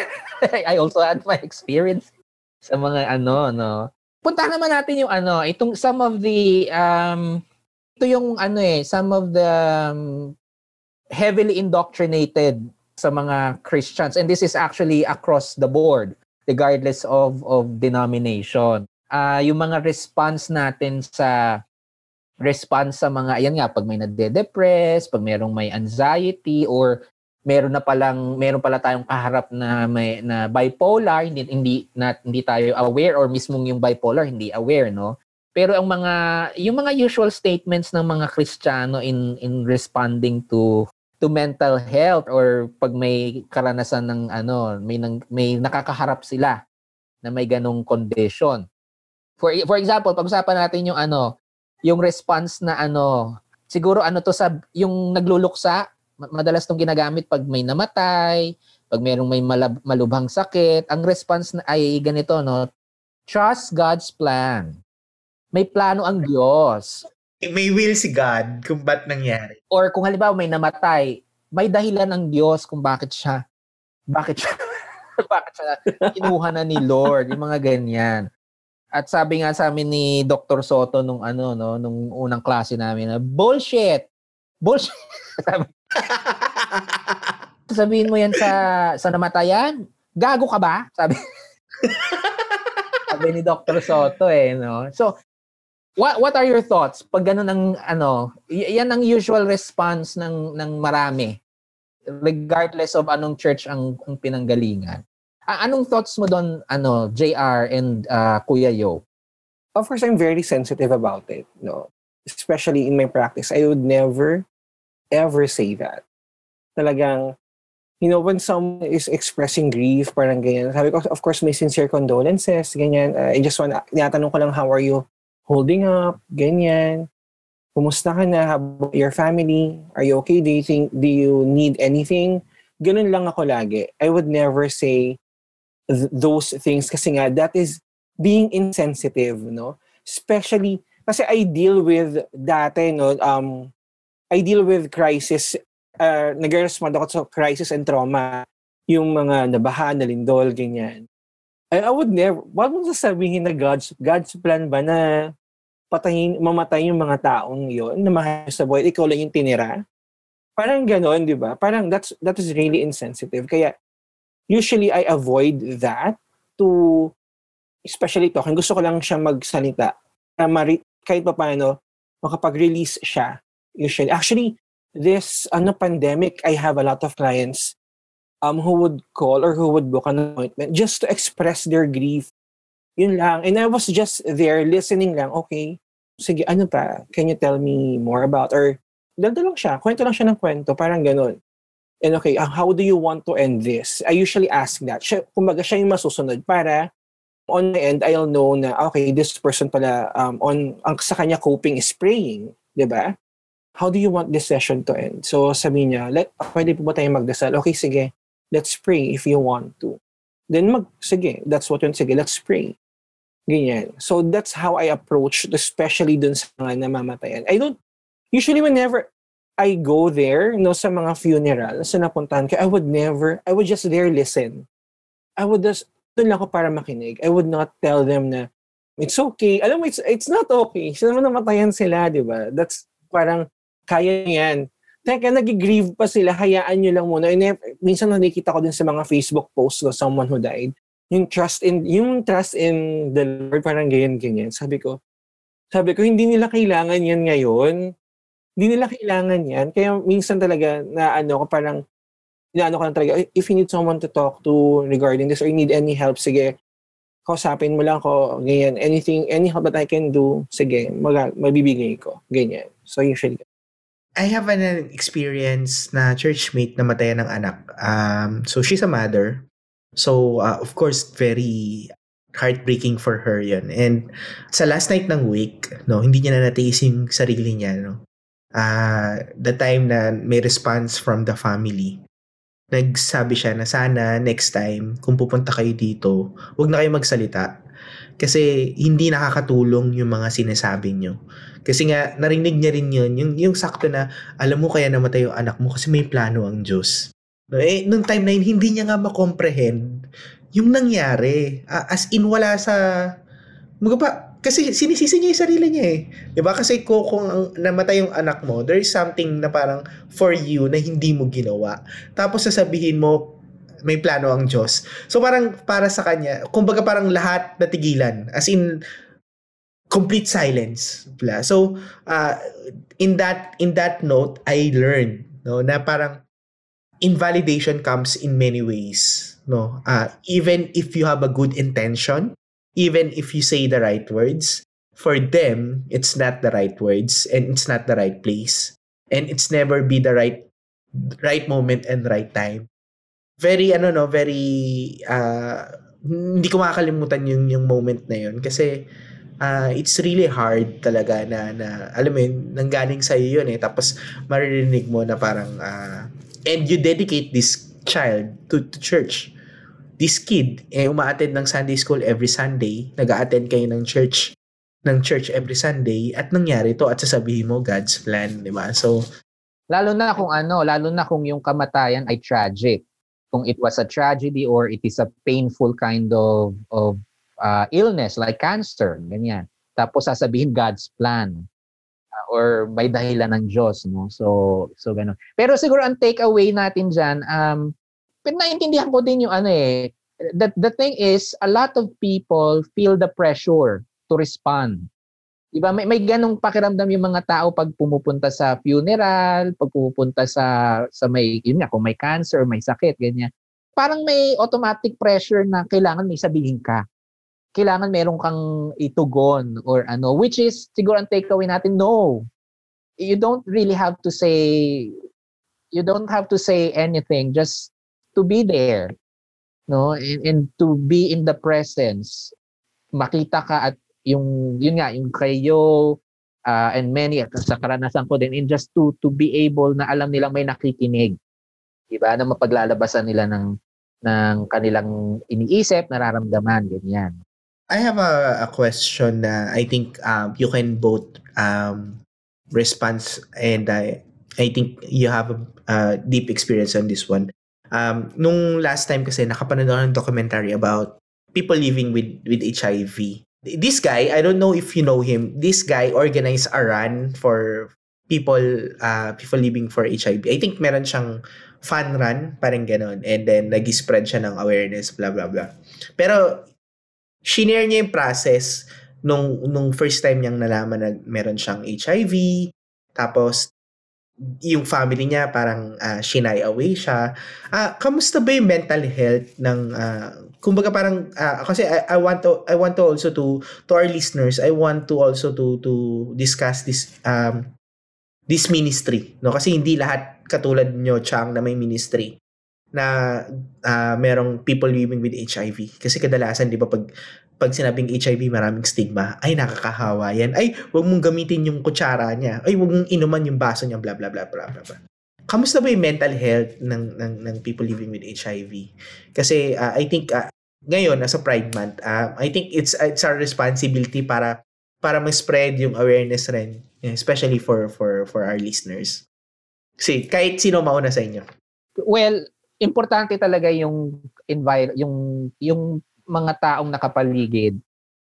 I also had my experience sa mga ano, no. Punta naman natin yung ano, itong some of the, um, ito yung ano eh, some of the um, heavily indoctrinated sa mga Christians. And this is actually across the board, regardless of, of denomination. Uh, yung mga response natin sa response sa mga, ayan nga, pag may nade-depress, pag merong may anxiety, or meron na palang meron pala tayong kaharap na may na bipolar hindi hindi na, hindi tayo aware or mismong yung bipolar hindi aware no pero ang mga yung mga usual statements ng mga Kristiyano in in responding to to mental health or pag may karanasan ng ano may nang, may nakakaharap sila na may ganong condition for for example pag-usapan natin yung ano yung response na ano siguro ano to sa yung nagluluksa madalas tong ginagamit pag may namatay, pag mayroong may malab- malubhang sakit. Ang response na ay ganito, no? Trust God's plan. May plano ang Diyos. May will si God kung ba't nangyari. Or kung halimbawa may namatay, may dahilan ng Diyos kung bakit siya bakit siya (laughs) bakit siya kinuha na ni Lord, yung mga ganyan. At sabi nga sa amin ni Dr. Soto nung ano no, nung unang klase namin na bullshit. Bullshit. (laughs) sabi, (laughs) Sabihin mo yan sa sa namatayan? Gago ka ba? Sabi. sabi ni Dr. Soto eh, no? So, what what are your thoughts pag ganun ang ano, y- yan ang usual response ng ng marami regardless of anong church ang, ang pinanggalingan. A- anong thoughts mo doon ano, JR and uh, Kuya Yo? Of course, I'm very sensitive about it, no. Especially in my practice, I would never ever say that. Talagang, you know, when someone is expressing grief, parang ganyan, sabi ko, of course, may sincere condolences, ganyan. Uh, I just want, tinatanong ko lang, how are you holding up, ganyan. Kumusta ka na? Your family? Are you okay? Do you think, do you need anything? Ganun lang ako lagi. I would never say th- those things kasi nga, that is being insensitive, no? Especially, kasi I deal with dati, no, um, I deal with crisis, uh, nag-respond ako sa crisis and trauma. Yung mga nabaha, nalindol, ganyan. I, I would never, wag mong sasabihin na God's, God's plan ba na patayin, mamatay yung mga taong yon na mahal sa buhay, ikaw lang yung tinira. Parang ganon, di ba? Parang that's, that is really insensitive. Kaya, usually I avoid that to, especially talking, gusto ko lang siya magsalita na mari, kahit pa paano, makapag-release siya usually. Actually, this ano pandemic, I have a lot of clients um who would call or who would book an appointment just to express their grief. Yun lang. And I was just there listening lang. Okay, sige, ano pa? Can you tell me more about? Or, dalda lang siya. Kwento lang siya ng kwento. Parang ganun. And okay, uh, how do you want to end this? I usually ask that. Siya, kumbaga, siya yung masusunod para on the end, I'll know na, okay, this person pala, um, on, ang sa kanya coping is praying. Di ba? how do you want this session to end? So sabi niya, let, pwede po ba tayo magdasal? Okay, sige, let's pray if you want to. Then mag, sige, that's what yun, sige, let's pray. Ganyan. So that's how I approach, especially dun sa mga namamatayan. I don't, usually whenever I go there, no, sa mga funeral, sa napuntahan ko, I would never, I would just there listen. I would just, dun lang ako para makinig. I would not tell them na, it's okay. Alam mo, it's, it's not okay. Sila naman namatayan sila, di ba? That's parang, kaya yan. Teka, nag-grieve pa sila, hayaan nyo lang muna. And minsan nakikita ko din sa mga Facebook posts of someone who died, yung trust in, yung trust in the Lord, parang ganyan-ganyan. Sabi ko, sabi ko, hindi nila kailangan yan ngayon. Hindi nila kailangan yan. Kaya minsan talaga na ano ko parang, inaano ko lang talaga, if you need someone to talk to regarding this or you need any help, sige, kausapin mo lang ko, ganyan. Anything, any help that I can do, sige, mag, mabibigay ko. Ganyan. So usually, I have an experience na churchmate na matayan ng anak. Um, so she's a mother. So, uh, of course, very heartbreaking for her yun. And sa last night ng week, no, hindi niya na natiis yung sarili niya, no. Uh, the time na may response from the family, nagsabi siya na sana next time, kung pupunta kayo dito, wag na kayo magsalita. Kasi hindi nakakatulong yung mga sinasabi nyo. Kasi nga, narinig niya rin yun, yung, yung sakto na, alam mo kaya namatay yung anak mo kasi may plano ang Diyos. Eh, nung time na yun, hindi niya nga makomprehend yung nangyari. As in, wala sa... Mga pa, kasi sinisisi niya yung sarili niya eh. Diba? Kasi kung, kung namatay yung anak mo, there is something na parang for you na hindi mo ginawa. Tapos sasabihin mo, may plano ang Diyos. So parang para sa kanya, kumbaga parang lahat natigilan. As in, complete silence. So, uh, in that in that note, I learned no, na parang invalidation comes in many ways. No, uh, even if you have a good intention, even if you say the right words, for them it's not the right words and it's not the right place, and it's never be the right right moment and right time. Very ano no, very uh, hindi ko makakalimutan yung yung moment na yun kasi uh, it's really hard talaga na, na alam mo yun, nanggaling sa'yo yun eh. Tapos maririnig mo na parang, uh, and you dedicate this child to, to church. This kid, eh, umaattend ng Sunday school every Sunday, nag-attend kayo ng church ng church every Sunday at nangyari to at sasabihin mo God's plan, di ba? So, lalo na kung ano, lalo na kung yung kamatayan ay tragic. Kung it was a tragedy or it is a painful kind of of uh, illness like cancer, ganyan. Tapos sasabihin God's plan uh, or may dahilan ng Diyos, no? So, so ganun. Pero siguro ang takeaway natin diyan, um, pero naintindihan ko din yung ano eh, the, the thing is, a lot of people feel the pressure to respond. Diba? May, may ganong pakiramdam yung mga tao pag pumupunta sa funeral, pag pumupunta sa, sa may, yun nga, kung may cancer, may sakit, ganyan. Parang may automatic pressure na kailangan may sabihin ka. Kailangan meron kang itugon or ano, which is, siguro ang takeaway natin, no. You don't really have to say, you don't have to say anything. Just to be there no and, and to be in the presence makita ka at yung yun nga yung kayo uh, and many at sa karanasan ko din in just to to be able na alam nilang may nakikinig. Di ba na mapaglalabasan nila ng ng kanilang iniisip nararamdaman ganyan. I have a, a question na I think um, you can both um, response and I I think you have a, a deep experience on this one. Um, nung last time kasi nakapanood ako ng documentary about people living with with HIV. This guy, I don't know if you know him. This guy organized a run for people uh, people living for HIV. I think meron siyang fun run, parang ganun. And then, nag-spread siya ng awareness, blah, blah, blah. Pero, shinare niya yung process nung, nung first time niyang nalaman na meron siyang HIV. Tapos, yung family niya parang uh, shinay away siya. Uh, kamusta ba yung mental health ng uh, kumbaga parang uh, kasi I, I want to I want to also to to our listeners I want to also to to discuss this um this ministry no kasi hindi lahat katulad nyo Chang na may ministry na uh, merong people living with HIV kasi kadalasan 'di ba pag pag sinabing HIV, maraming stigma. Ay, nakakahawa yan. Ay, wag mong gamitin yung kutsara niya. Ay, wag mong inuman yung baso niya, bla bla bla bla bla. Kamusta ba yung mental health ng, ng, ng people living with HIV? Kasi uh, I think uh, ngayon, as a Pride Month, uh, I think it's it's our responsibility para para ma-spread yung awareness rin, especially for for for our listeners. Kasi kahit sino mauna sa inyo. Well, importante talaga yung envir- yung yung mga taong nakapaligid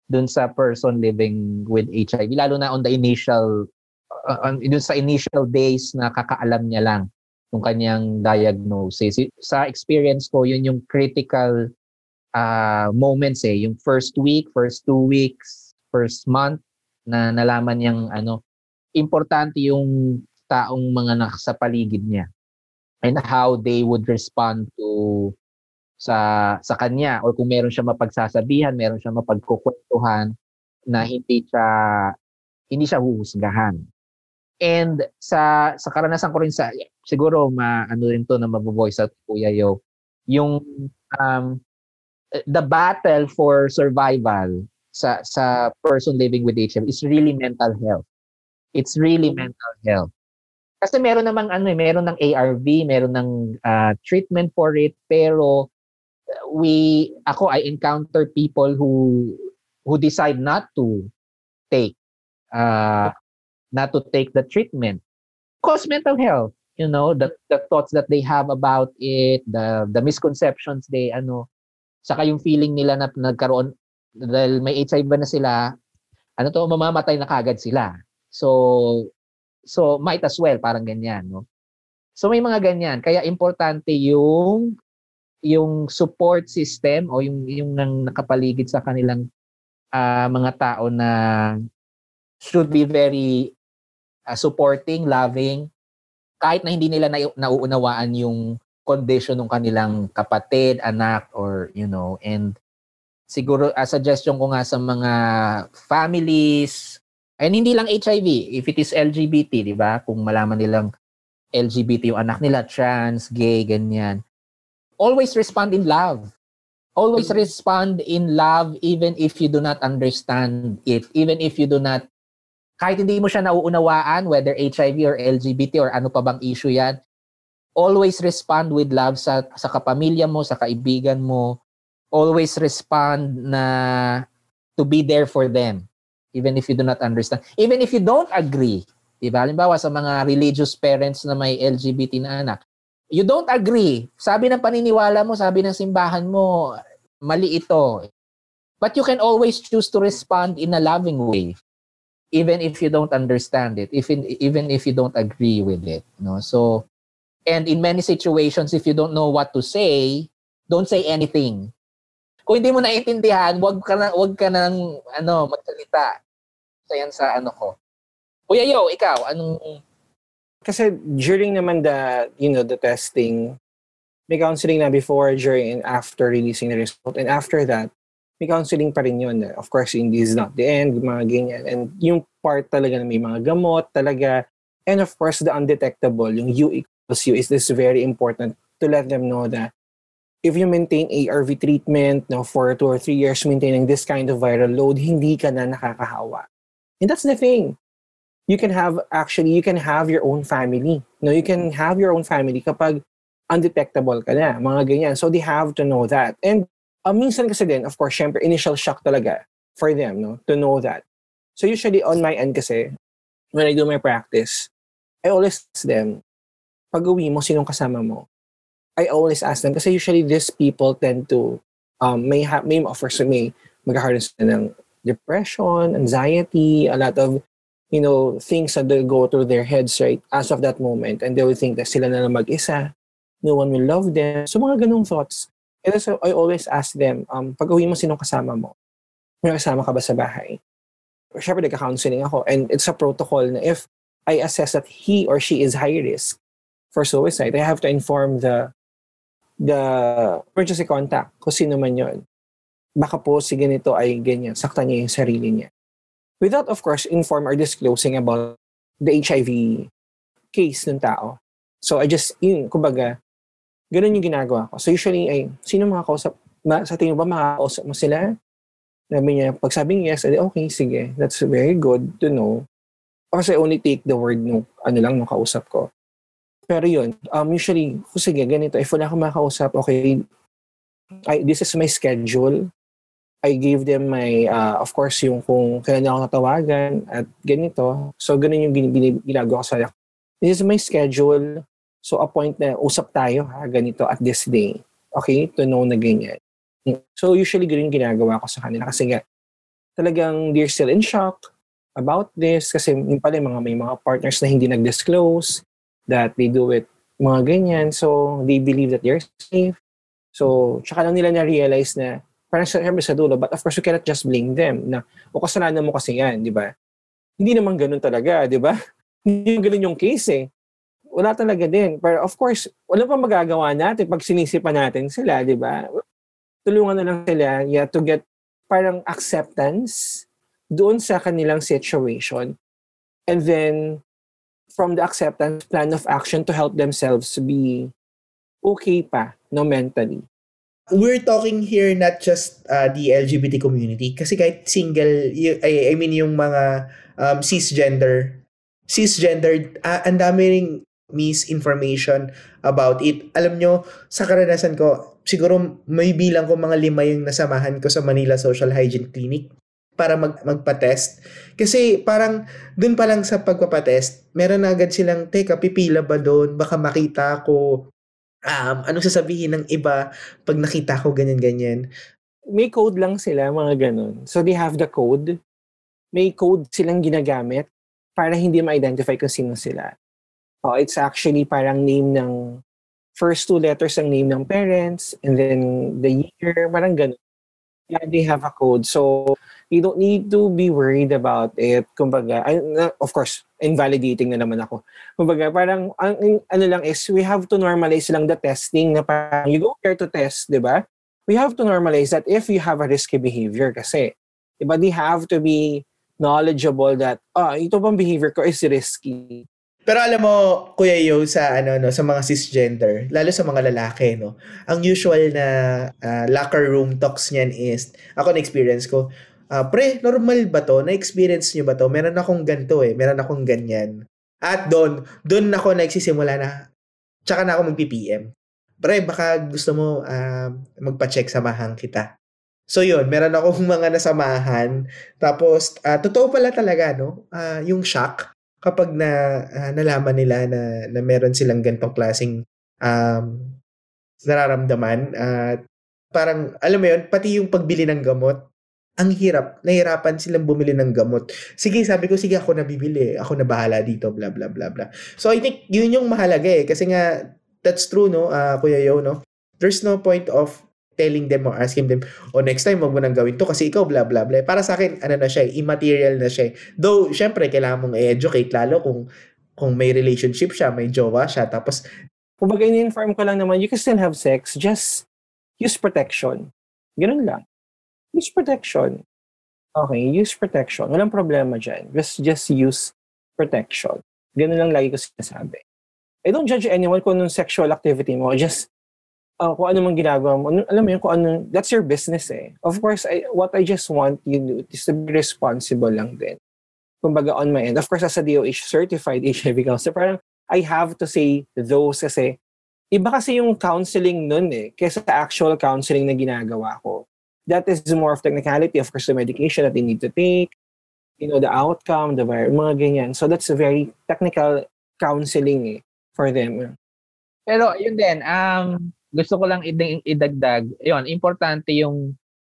dun sa person living with HIV lalo na on the initial uh, on, dun sa initial days na kakaalam niya lang ng kanyang diagnosis sa experience ko yun yung critical uh, moments eh yung first week first two weeks first month na nalaman niyang ano importante yung taong mga nasa paligid niya and how they would respond to sa sa kanya or kung meron siya mapagsasabihan, meron siya mapagkukwentuhan na hindi siya hindi siya huhusgahan. And sa sa karanasan ko rin sa siguro ma ano rin to na mabo-voice out Kuya Yo, yung um the battle for survival sa sa person living with HIV is really mental health. It's really mental health. Kasi meron namang ano eh, meron ng ARV, meron ng uh, treatment for it, pero we ako I encounter people who who decide not to take uh not to take the treatment. Cause mental health you know the the thoughts that they have about it the the misconceptions they ano saka yung feeling nila na nagkaroon dahil may HIV na sila ano to mamamatay na kagad sila. So so might as well parang ganyan no? So may mga ganyan. Kaya importante yung yung support system o yung yung nang nakapaligid sa kanilang uh, mga tao na should be very uh, supporting, loving kahit na hindi nila na, nauunawaan yung condition ng kanilang kapatid, anak or you know and siguro a uh, suggestion ko nga sa mga families and hindi lang HIV if it is LGBT di ba kung malaman nilang LGBT yung anak nila trans gay ganyan always respond in love. Always respond in love even if you do not understand it. Even if you do not, kahit hindi mo siya nauunawaan, whether HIV or LGBT or ano pa bang issue yan, always respond with love sa, sa kapamilya mo, sa kaibigan mo. Always respond na to be there for them. Even if you do not understand. Even if you don't agree. Diba? Halimbawa sa mga religious parents na may LGBT na anak, you don't agree. Sabi ng paniniwala mo, sabi ng simbahan mo, mali ito. But you can always choose to respond in a loving way even if you don't understand it, even even if you don't agree with it, no? So and in many situations if you don't know what to say, don't say anything. Kung hindi mo naiintindihan, wag ka na wag ka nang ano magsalita. So yan sa ano ko. Kuya Yo, ikaw, anong kasi during naman the, you know, the testing, may counseling na before, during, and after releasing the result. And after that, may counseling pa rin yun. Of course, this is not the end, mga ganyan. And yung part talaga na may mga gamot talaga. And of course, the undetectable, yung U equals U, is this very important to let them know that if you maintain ARV treatment no, for two or three years, maintaining this kind of viral load, hindi ka na nakakahawa. And that's the thing you can have actually you can have your own family no you can have your own family kapag undetectable ka na mga ganyan so they have to know that and uh, minsan kasi din of course syempre initial shock talaga for them no to know that so usually on my end kasi when I do my practice I always ask them pag uwi mo sinong kasama mo I always ask them kasi usually these people tend to um, may ha- may offer so may magkakaroon sila ng depression, anxiety, a lot of you know, things that they go through their heads right as of that moment and they will think that sila na lang mag-isa, no one will love them. So mga ganung thoughts. And so I always ask them, um, pag uwi mo sinong kasama mo? May kasama ka ba sa bahay? Siyempre, nagka-counseling ako and it's a protocol na if I assess that he or she is high risk for suicide, I have to inform the the emergency contact kung sino man yon. Baka po si ganito ay ganyan, saktan niya yung sarili niya without of course inform or disclosing about the HIV case ng tao. So I just, yun, kumbaga, ganun yung ginagawa ko. So usually, ay, sino mga kausap, ma, sa tingin ba makakausap mo sila? Sabi niya, pag sabing yes, edi okay, sige. That's very good to know. Kasi only take the word no, ano lang, nung kausap ko. Pero yun, um, usually, sige, ganito, if wala akong makausap, okay, I, this is my schedule. I gave them my, uh, of course, yung kung kailan ako natawagan at ganito. So, ganun yung ginagawa ko sa This is my schedule. So, appoint na, usap tayo ha, ganito at this day. Okay? To know na ganyan. So, usually ganun yung ginagawa ko sa kanila. Kasi nga, talagang they're still in shock about this. Kasi yung pala mga, may mga partners na hindi nag-disclose that they do it mga ganyan. So, they believe that they're safe. So, tsaka lang nila na-realize na parang syempre sa dulo, but of course, you cannot just blame them na, o kasalanan mo kasi yan, di ba? Hindi naman ganun talaga, di ba? (laughs) Hindi ganun yung case eh. Wala talaga din. Pero of course, wala pa magagawa natin pag sinisipan natin sila, di ba? Tulungan na lang sila yeah, to get parang acceptance doon sa kanilang situation. And then, from the acceptance, plan of action to help themselves be okay pa, no, mentally. we're talking here not just uh, the LGBT community kasi kahit single y- I, I mean yung mga um, cisgender cisgender uh, ang dami ring misinformation about it. Alam nyo, sa karanasan ko, siguro may bilang ko mga lima yung nasamahan ko sa Manila Social Hygiene Clinic para mag, magpa-test. Kasi parang dun pa lang sa pagpapatest, meron na agad silang, teka, pipila ba doon? Baka makita ko um, anong sasabihin ng iba pag nakita ko ganyan-ganyan. May code lang sila, mga ganun. So they have the code. May code silang ginagamit para hindi ma-identify kung sino sila. Oh, it's actually parang name ng first two letters ng name ng parents and then the year, parang ganun. Yeah, they have a code. So you don't need to be worried about it. Kumbaga, of course, invalidating na naman ako. Kumbaga, parang ang, ano lang is we have to normalize lang the testing na parang you go there to test, di ba? We have to normalize that if you have a risky behavior kasi, di ba, they have to be knowledgeable that, ah, ito bang behavior ko is risky. Pero alam mo, Kuya Yo, sa ano no, sa mga cisgender, lalo sa mga lalaki, no. Ang usual na uh, locker room talks niyan is ako na experience ko, uh, pre, normal ba to? Na-experience niyo ba to? Meron akong ganto eh, meron akong ganyan. At doon, doon ako nagsisimula na tsaka na ako mag-PPM. Pre, baka gusto mo uh, magpa-check samahan kita. So yun, meron akong (laughs) mga nasamahan. Tapos, uh, totoo pala talaga, no? Uh, yung shock kapag na uh, nalaman nila na, na meron silang gantong klaseng um, nararamdaman at uh, parang alam mo yun pati yung pagbili ng gamot ang hirap nahirapan silang bumili ng gamot. Sige sabi ko sige ako na bibili ako na bahala dito bla bla bla bla. So I think yun yung mahalaga eh kasi nga that's true no uh, Kuya Yo no? There's no point of telling them or asking them, oh, next time, wag mo nang gawin to kasi ikaw, bla, bla, bla. Para sa akin, ano na siya, eh, immaterial na siya. Eh. Though, syempre, kailangan mong i-educate lalo kung kung may relationship siya, may jowa siya, tapos... Kumbaga, in-inform ko lang naman, you can still have sex, just use protection. Ganun lang. Use protection. Okay, use protection. Walang problema dyan. Just, just use protection. Ganun lang lagi ko sinasabi. I don't judge anyone kung anong sexual activity mo. Just uh, kung ano mang ginagawa mo, alam mo yun, kung ano, that's your business eh. Of course, I, what I just want you to do is to be responsible lang din. Kumbaga on my end. Of course, as a DOH certified (laughs) HIV counselor, parang I have to say those kasi iba kasi yung counseling nun eh, kaysa actual counseling na ginagawa ko. That is more of technicality, of course, the medication that they need to take, you know, the outcome, the mga ganyan. So that's a very technical counseling eh, for them. Pero yun din, um, gusto ko lang idagdag, yon importante yung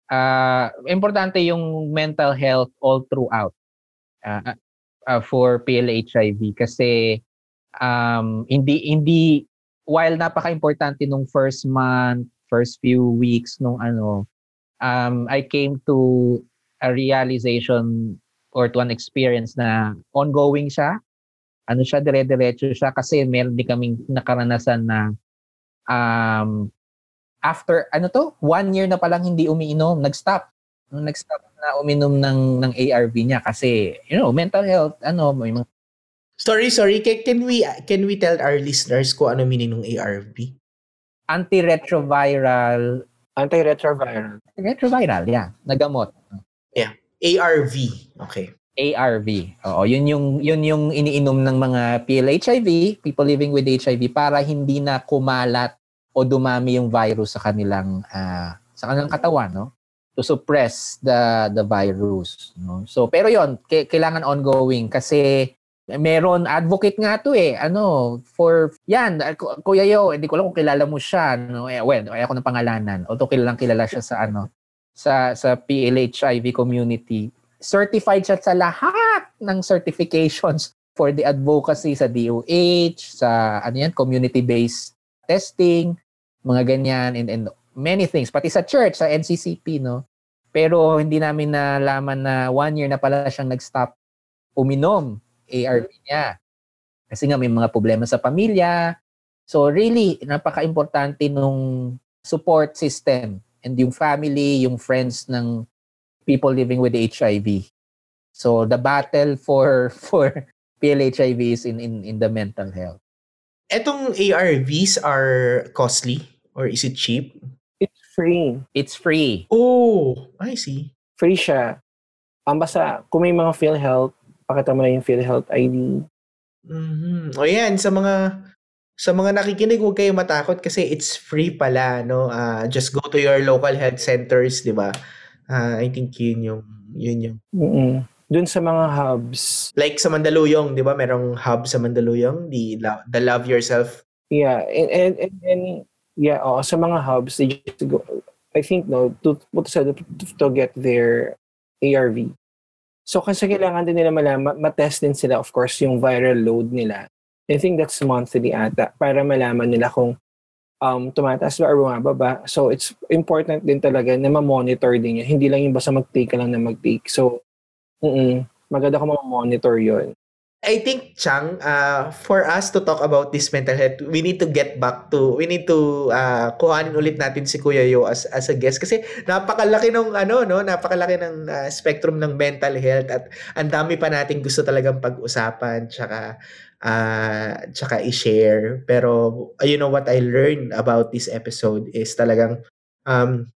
uh, importante yung mental health all throughout uh, uh, for PLHIV kasi um, hindi hindi while napaka-importante nung first month, first few weeks nung ano um, I came to a realization or to an experience na ongoing siya. Ano siya, dire-diretso siya kasi meron din kaming nakaranasan na um, after, ano to, one year na palang hindi umiinom, nag-stop. Nag-stop na uminom ng, ng ARV niya kasi, you know, mental health, ano, may mga... Sorry, sorry. Can, can we can we tell our listeners kung ano meaning ng ARV? Antiretroviral. Antiretroviral. Retroviral, yeah. Nagamot. Yeah. ARV. Okay. ARV. Oo, yun yung yun yung iniinom ng mga PLHIV, people living with HIV para hindi na kumalat o dumami yung virus sa kanilang uh, sa kanilang katawan, no? To suppress the the virus, no? So pero yon k- kailangan ongoing kasi meron advocate nga to eh ano for yan kuya yo hindi ko lang kung kilala mo siya no eh well ay ako ng pangalanan although kilalang kilala siya sa ano sa sa PLHIV community certified siya sa lahat ng certifications for the advocacy sa DOH, sa ano yan, community-based testing, mga ganyan, and, and many things. Pati sa church, sa NCCP, no? Pero hindi namin nalaman na one year na pala siyang nag-stop uminom ARV niya. Kasi nga may mga problema sa pamilya. So really, napaka-importante nung support system and yung family, yung friends ng people living with HIV. So the battle for (laughs) for PLHIV is in, in, in the mental health. Etong ARVs are costly or is it cheap? It's free. It's free. Oh, I see. Free siya. Ang basta, kung may mga PhilHealth, pakita mo na yung PhilHealth ID. Mhm. O yan, sa mga sa mga nakikinig, huwag kayong matakot kasi it's free pala, no? Ah, just go to your local health centers, di ba? Ah, I think yun yung, yun yung. mm Dun sa mga hubs. Like sa Mandaluyong, di ba? Merong hub sa Mandaluyong, the, the Love Yourself. Yeah, and, and, and, and yeah, oh, sa mga hubs, they just go, I think, no, to, to, to, to get their ARV. So, kasi kailangan din nila malaman, matest din sila, of course, yung viral load nila. I think that's monthly ata, para malaman nila kung um, tumataas ba or bumababa. So, it's important din talaga na ma-monitor din yun. Hindi lang yung basta mag-take ka lang na mag-take. So, mm maganda kung ma-monitor yun. I think, Chang, uh, for us to talk about this mental health, we need to get back to, we need to uh, kuhanin ulit natin si Kuya Yo as, as a guest. Kasi napakalaki ng, ano, no, napakalaki ng uh, spectrum ng mental health at ang dami pa nating gusto talagang pag-usapan tsaka, uh, tsaka i-share. Pero, you know, what I learned about this episode is talagang, um,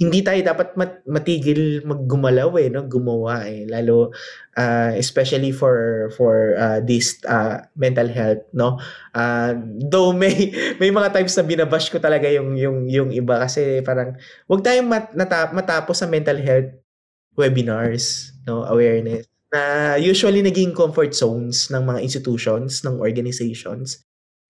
hindi tayo dapat mat- matigil maggumalaw eh no? Gumawa eh. Lalo uh, especially for for uh, this uh, mental health no? Uh, though may (laughs) may mga times na binabash ko talaga yung yung yung iba kasi parang wag tayong mat, nata- matapos sa mental health webinars no? Awareness na usually naging comfort zones ng mga institutions ng organizations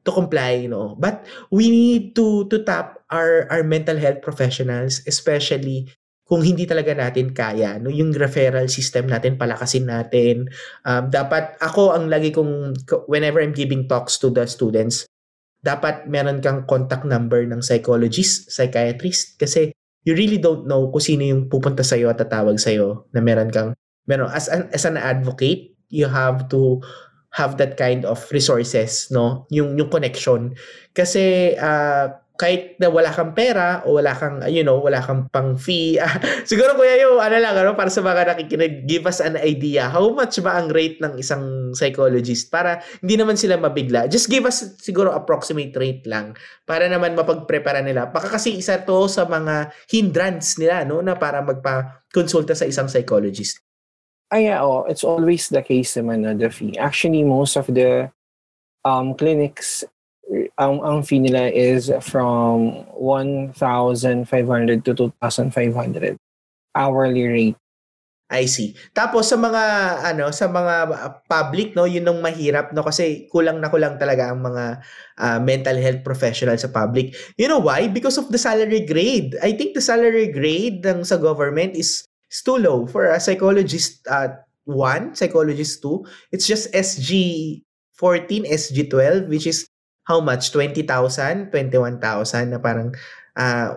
to comply no? But we need to to tap our our mental health professionals especially kung hindi talaga natin kaya no? Yung referral system natin palakasin natin. Um, dapat ako ang lagi kong whenever I'm giving talks to the students dapat meron kang contact number ng psychologist psychiatrist kasi you really don't know kung sino yung pupunta sa iyo at tatawag sa iyo na meron kang meron as an, as an advocate you have to have that kind of resources, no? Yung yung connection. Kasi uh, kahit na wala kang pera o wala kang, you know, wala kang pang fee. (laughs) siguro kuya yung ano lang, ano, para sa mga nakikinig, give us an idea. How much ba ang rate ng isang psychologist? Para hindi naman sila mabigla. Just give us siguro approximate rate lang para naman mapagprepara nila. Baka kasi isa to sa mga hindrance nila, no, na para magpa-consulta sa isang psychologist. Ay, yeah, oh, it's always the case naman na the fee. Actually, most of the um, clinics, ang, ang fee nila is from 1,500 to 2,500 hourly rate. I see. Tapos sa mga ano sa mga public no, yun ang mahirap no kasi kulang na kulang talaga ang mga uh, mental health professional sa public. You know why? Because of the salary grade. I think the salary grade ng sa government is is too low for a psychologist at uh, 1, psychologist 2. It's just SG 14, SG 12 which is how much? 20,000, 21,000 na parang uh,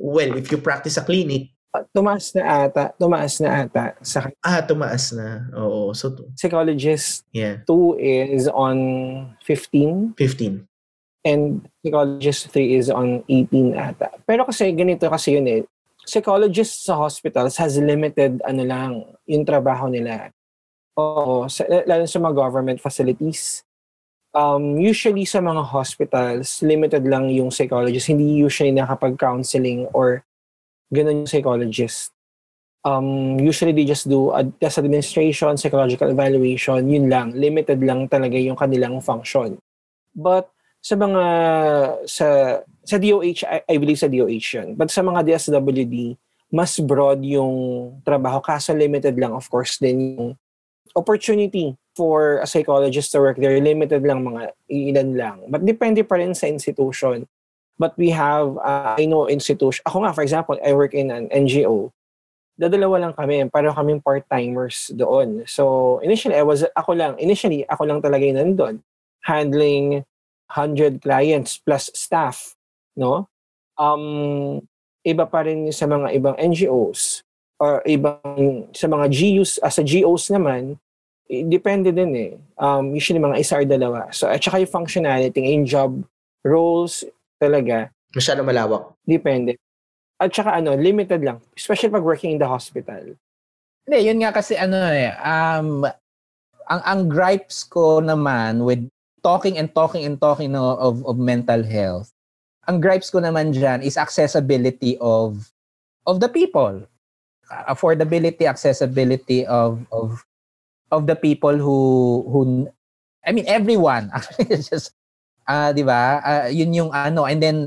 well, if you practice a clinic, uh, tumaas na ata, tumaas na ata sa Ah, tumaas na. Oo. So psychologist yeah. 2 is on 15 15 and psychologist 3 is on 18 ata. Pero kasi ganito kasi yun eh psychologists sa hospitals has limited ano lang yung trabaho nila. Oo, sa, lalo sa mga government facilities. Um, usually sa mga hospitals, limited lang yung psychologist. Hindi usually nakapag-counseling or ganun yung psychologist. Um, usually they just do a test administration, psychological evaluation, yun lang. Limited lang talaga yung kanilang function. But sa mga sa sa DOH I, I believe sa DOH yun. But sa mga DSWD mas broad yung trabaho. Kaso limited lang of course din yung opportunity for a psychologist to work there. Limited lang mga ilan lang. But depende pa rin sa institution. But we have uh, I know institution ako nga for example I work in an NGO dadalawa lang kami para kami part-timers doon. So initially I was ako lang initially ako lang talaga yung nandun. Handling 100 clients plus staff, no? Um, iba pa rin sa mga ibang NGOs or ibang sa mga GUs, as ah, sa GOs naman, depende din eh. Um, usually mga isa or dalawa. So, at saka yung functionality, yung job roles talaga. Masyado malawak. Depende. At saka ano, limited lang. Especially pag working in the hospital. Hindi, yun nga kasi ano eh, um, ang, ang gripes ko naman with talking and talking and talking no, of, of mental health, ang gripes ko naman dyan is accessibility of of the people. Affordability, accessibility of of of the people who who I mean everyone (laughs) it's just uh, 'di ba? Uh, yun yung ano and then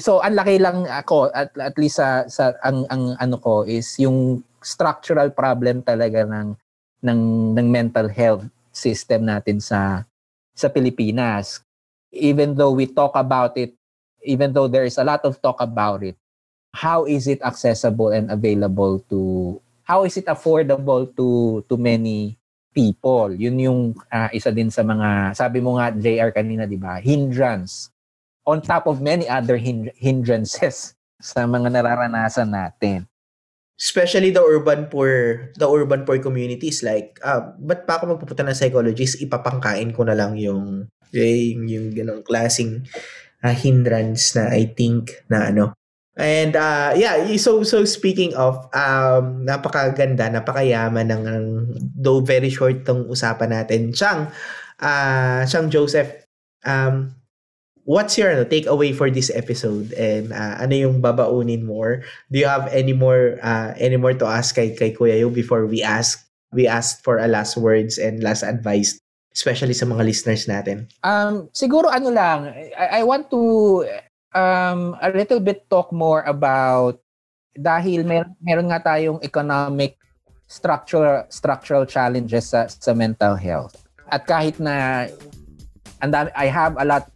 so ang laki lang ako at at least sa sa ang ang ano ko is yung structural problem talaga ng ng ng mental health system natin sa sa Pilipinas. Even though we talk about it even though there is a lot of talk about it, how is it accessible and available to how is it affordable to to many people? Yun yung uh, isa din sa mga sabi mo nga JR kanina, 'di ba? Hindrance on top of many other hindrances (laughs) sa mga nararanasan natin. Especially the urban poor, the urban poor communities like, uh, ba't pa ako magpupunta ng psychologist, ipapangkain ko na lang yung yung, yung ganong klaseng uh, hindrance na I think na ano. And uh, yeah, so so speaking of um napakaganda, napakayaman ng, ng though very short tong usapan natin. Chang, uh, Chang Joseph, um what's your ano, takeaway for this episode and uh, ano yung babaunin more? Do you have any more uh, any more to ask kay kay Kuya Yo before we ask we ask for a last words and last advice especially sa mga listeners natin? Um, siguro ano lang, I, I want to um, a little bit talk more about dahil mer- meron nga tayong economic structural structural challenges sa, sa mental health. At kahit na and I have a lot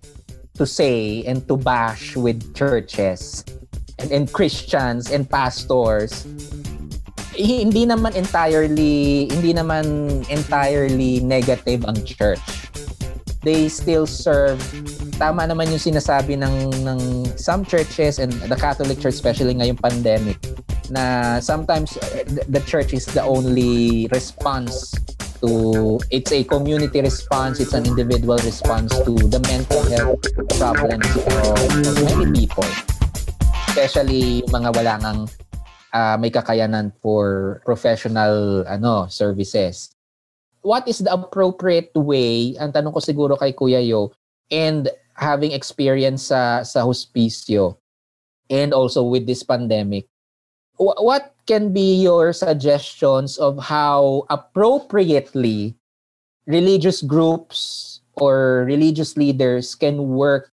to say and to bash with churches and, and Christians and pastors hindi naman entirely hindi naman entirely negative ang church. They still serve tama naman yung sinasabi ng ng some churches and the Catholic Church especially ngayong pandemic na sometimes eh, the church is the only response to it's a community response it's an individual response to the mental health problems of, of many people especially yung mga wala ngang uh, may kakayanan for professional ano services. What is the appropriate way? Ang tanong ko siguro kay Kuya Yo and having experience sa sa hospicio and also with this pandemic. What can be your suggestions of how appropriately religious groups or religious leaders can work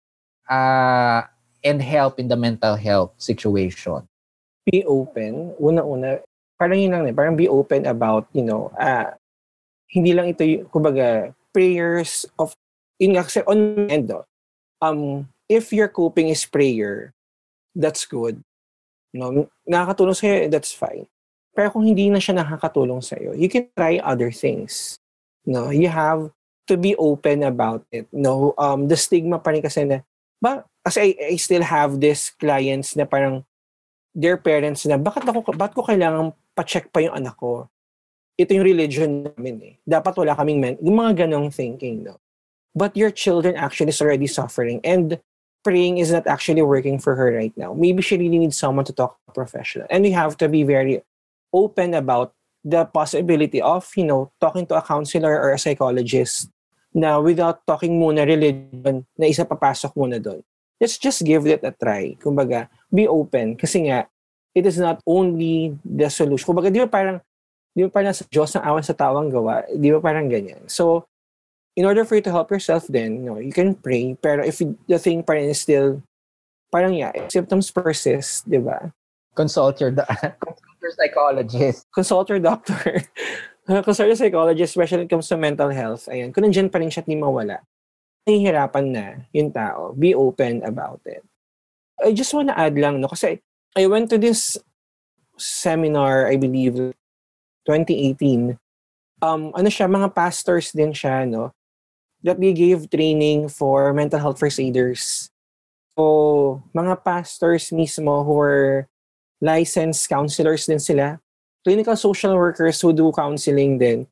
uh, and help in the mental health situation? Be open. Una-una, parang yun lang, eh, parang be open about, you know, uh, hindi lang ito, yung, kumbaga, prayers of, nga, kasi on end, oh, um, if your coping is prayer, that's good. No, nakakatulong sa'yo, that's fine. Pero kung hindi na siya nakakatulong sa'yo, you can try other things. No, you have to be open about it. No, um, the stigma pa rin kasi na, ba, kasi I, I still have this clients na parang, their parents na, bakit ako, bakit ko kailangan pa-check pa yung anak ko? Ito yung religion namin eh. Dapat wala kaming men. Yung mga ganong thinking, no? But your children actually is already suffering and praying is not actually working for her right now. Maybe she really needs someone to talk to a professional. And we have to be very open about the possibility of, you know, talking to a counselor or a psychologist na without talking muna religion na isa papasok muna doon. Let's just give it a try. Kumbaga, be open kasi nga it is not only the solution. Kumbaga, di ba parang di ba parang sa Diyos ang awan sa tawang gawa? Di ba parang ganyan? So, in order for you to help yourself then, no, you can pray. Pero if the thing pa rin is still, parang yeah, symptoms persist, di ba? Consult your, (laughs) consult your psychologist. Consult your doctor. (laughs) consult your psychologist, especially when it comes to mental health. Ayan, kung nandiyan pa rin siya at di mawala, nahihirapan na yung tao. Be open about it. I just want to add lang, no, kasi I went to this seminar, I believe, 2018. Um, ano siya, mga pastors din siya, no, that they gave training for mental health first aiders. So, mga pastors mismo who were licensed counselors din sila, clinical social workers who do counseling din.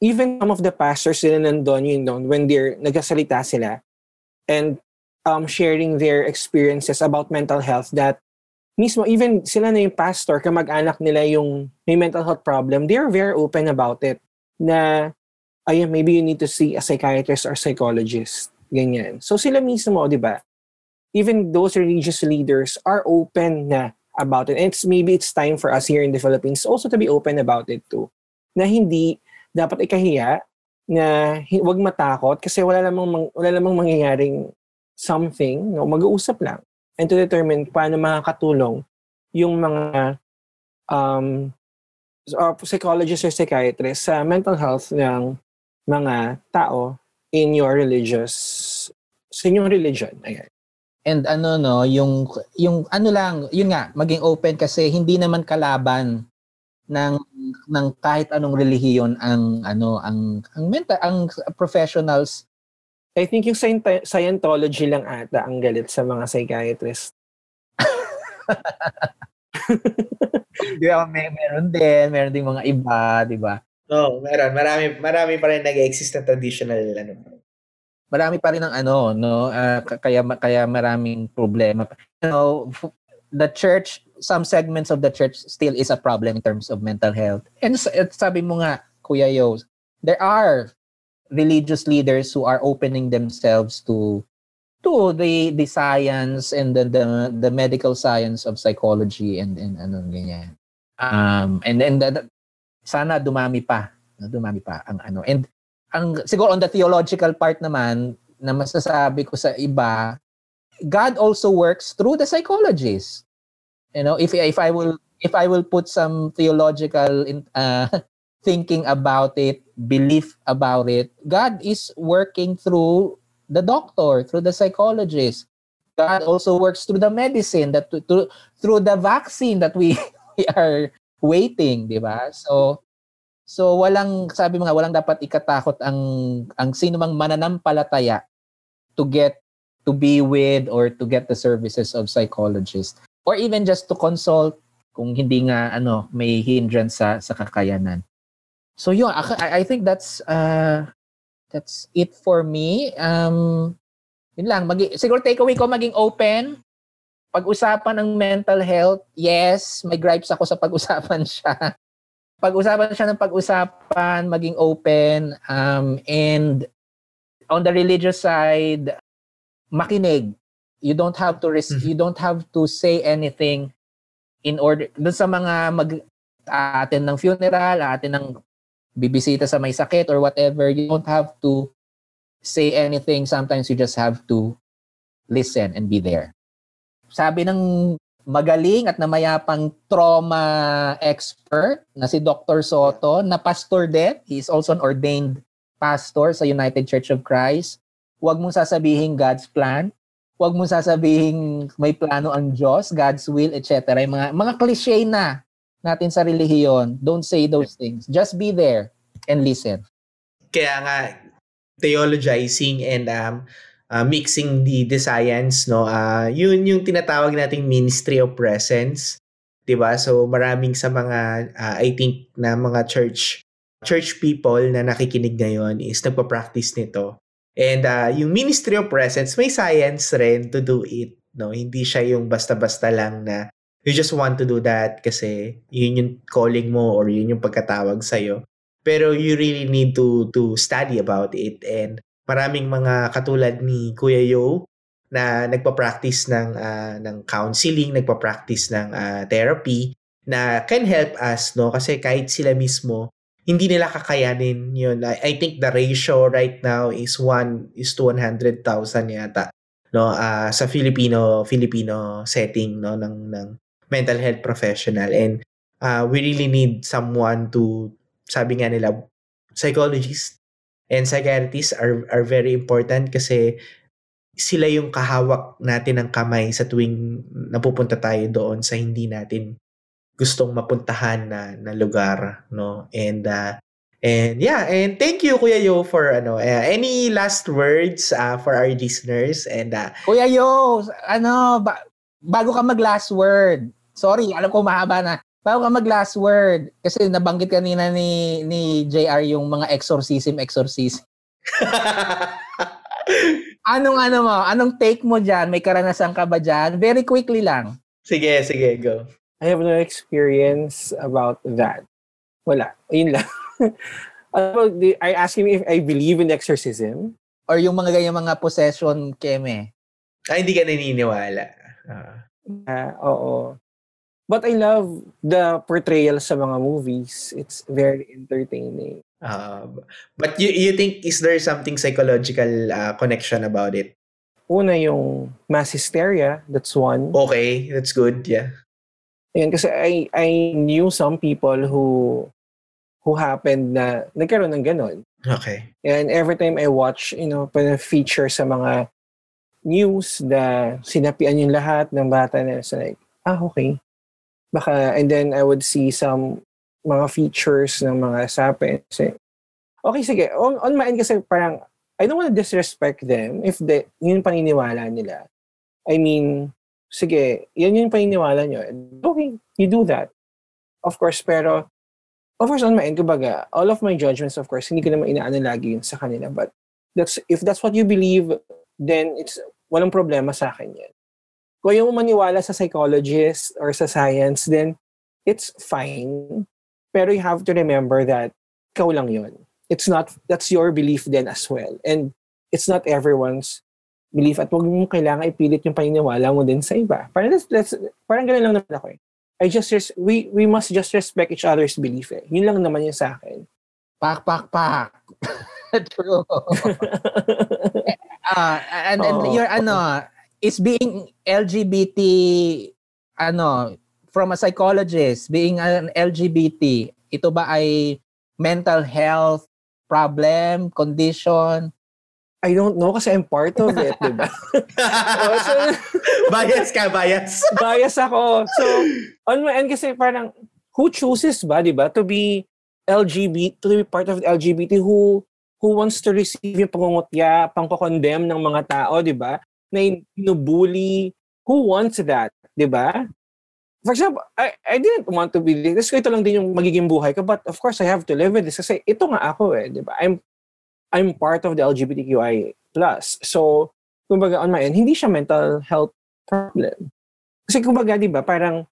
Even some of the pastors sila nandun, yun doon, when they're nagsasalita sila, and um, sharing their experiences about mental health that mismo, even sila na yung pastor, kamag-anak nila yung may mental health problem, they are very open about it. Na, ayun, maybe you need to see a psychiatrist or psychologist. Ganyan. So sila mismo, di ba? even those religious leaders are open na about it. And it's maybe it's time for us here in the Philippines also to be open about it too. Na hindi dapat ikahiya na wag matakot kasi wala namang wala namang mangyayaring something, no, mag-uusap lang and to determine paano makakatulong yung mga um, uh, psychologists or psychiatrists sa mental health ng mga tao in your religious sa inyong religion. Ayan. And ano no, yung yung ano lang, yun nga, maging open kasi hindi naman kalaban ng ng kahit anong relihiyon ang ano ang ang mental ang professionals I think yung Scientology lang ata ang galit sa mga psychiatrist. (laughs) di ba, may, meron din, meron din mga iba, di ba? Oo, oh, meron. Marami, marami pa rin nag-exist na traditional ano. Marami pa rin ang ano, no? Uh, kaya, kaya maraming problema. You know, the church, some segments of the church still is a problem in terms of mental health. And sabi mo nga, Kuya Yo, there are religious leaders who are opening themselves to to the the science and the the, the medical science of psychology and and ano ganyan. Um and then the, sana dumami pa, dumami pa ang ano. And ang siguro on the theological part naman na masasabi ko sa iba, God also works through the psychologists. You know, if if I will if I will put some theological in, uh, (laughs) thinking about it, belief about it. God is working through the doctor, through the psychologist. God also works through the medicine, that to, through the vaccine that we, (laughs) we are waiting, di ba? So, so walang, sabi mga, walang dapat ikatakot ang, ang sino mang mananampalataya to get, to be with or to get the services of psychologists. Or even just to consult kung hindi nga ano may hindrance sa sa kakayanan. So yun, I, I think that's uh, that's it for me. Um, yun lang. Magi, siguro takeaway ko maging open. Pag-usapan ng mental health, yes, may gripes ako sa pag-usapan (laughs) siya. Pag-usapan siya ng pag-usapan, maging open. Um, and on the religious side, makinig. You don't have to res- mm-hmm. you don't have to say anything in order dun sa mga mag atin ng funeral, atin ng bibisita sa may sakit or whatever, you don't have to say anything. Sometimes you just have to listen and be there. Sabi ng magaling at namayapang trauma expert na si Dr. Soto, na pastor din. He is also an ordained pastor sa United Church of Christ. Huwag mong sasabihin God's plan. Huwag mong sasabihin may plano ang Diyos, God's will, etc. Yung mga, mga cliche na natin sa relihiyon, don't say those things. Just be there and listen. Kaya nga, theologizing and um, uh, mixing the, the science, no? Uh, yun yung tinatawag nating ministry of presence. 'di ba? So maraming sa mga uh, I think na mga church church people na nakikinig ngayon is nagpa-practice nito. And uh, yung ministry of presence, may science rin to do it. No? Hindi siya yung basta-basta lang na you just want to do that kasi yun yung calling mo or yun yung pagkatawag sa'yo. Pero you really need to to study about it and maraming mga katulad ni Kuya Yo na nagpa-practice ng uh, ng counseling, nagpa-practice ng uh, therapy na can help us no kasi kahit sila mismo hindi nila kakayanin yun. I, I think the ratio right now is 1 is to 100,000 yata no? Uh, sa Filipino Filipino setting no? Ng ng mental health professional. And uh, we really need someone to sabi nga nila psychologists and psychiatrists are are very important kasi sila yung kahawak natin ng kamay sa tuwing napupunta tayo doon sa hindi natin gustong mapuntahan na, na lugar no and uh, and yeah and thank you Kuya Yo for ano uh, any last words uh, for our listeners and uh, Kuya Yo ano ba, bago ka mag last word Sorry, alam ko mahaba na. Bago ka mag last word, kasi nabanggit kanina ni ni JR yung mga exorcism, exorcism. (laughs) anong ano mo? Anong take mo diyan? May karanasan ka ba diyan? Very quickly lang. Sige, sige, go. I have no experience about that. Wala. Yun lang. Are you asking me if I believe in exorcism? Or yung mga ganyan mga possession, Keme? Ay, hindi ka naniniwala. Uh. Uh, oo. But I love the portrayal sa mga movies. It's very entertaining. Uh, but you you think is there something psychological uh, connection about it? Una yung mass hysteria, that's one. Okay, that's good, yeah. Ayan, kasi I, I knew some people who who happened na nagkaroon ng ganon. Okay. And every time I watch, you know, feature sa mga news na sinapian yung lahat ng bata na so like, ah, okay. Baka, and then I would see some mga features ng mga sapi. Say, okay, sige. On, on my end kasi parang, I don't want to disrespect them if the, yun paniniwala nila. I mean, sige, yan yung paniniwala nyo. Okay, you do that. Of course, pero, of course, on my end, kumbaga, all of my judgments, of course, hindi ko naman inaano lagi yun sa kanila. But, that's if that's what you believe, then it's walang problema sa akin yan. Kung yung maniwala sa psychologist or sa science, then it's fine. Pero you have to remember that ikaw lang yun. It's not, that's your belief then as well. And it's not everyone's belief at huwag mo kailangan ipilit yung paniniwala mo din sa iba. Parang, that's, that's, parang ganun lang naman ako eh. I just, res- we, we must just respect each other's belief eh. Yun lang naman yun sa akin. Pak, pak, pak. (laughs) True. uh, (laughs) and, and oh. your ano is being LGBT ano from a psychologist being an LGBT ito ba ay mental health problem condition I don't know kasi I'm part of it, di ba? (laughs) oh, so, bias ka, bias. (laughs) bias ako. So, on my end kasi parang, who chooses ba, di ba, to be LGBT, to be part of the LGBT who who wants to receive yung pangungutya, pangkokondem ng mga tao, di ba? Na inubuli. Who wants that? Di ba? For example, I, I didn't want to be this. Ito lang din yung magiging buhay ko. But of course, I have to live with this. Kasi ito nga ako eh. Di ba? I'm, I'm part of the LGBTQI+. So, kumbaga on my end, hindi siya mental health problem. Kasi kumbaga, di ba, parang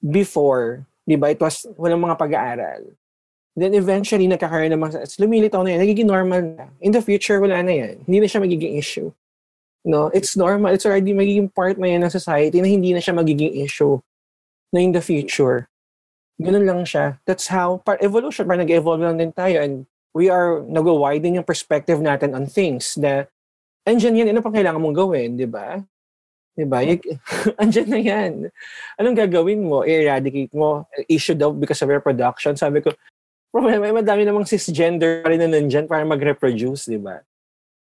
before, di ba, it was, walang mga pag-aaral. Then eventually, nagkakaroon ng mga, lumilitaw na yan, nagiging normal na. In the future, wala na yan. Hindi na siya magiging issue. No, it's normal. It's already magiging part na yan ng society na hindi na siya magiging issue na in the future. Ganun lang siya. That's how, par evolution, parang nag-evolve lang din tayo and we are nag-widen yung perspective natin on things na andyan yan, ano pang kailangan mong gawin, di ba? Di ba? (laughs) andyan na yan. Anong gagawin mo? I-eradicate mo? Issue daw because of reproduction. Sabi ko, problema, ay madami namang cisgender pa rin na nandyan para mag-reproduce, di ba?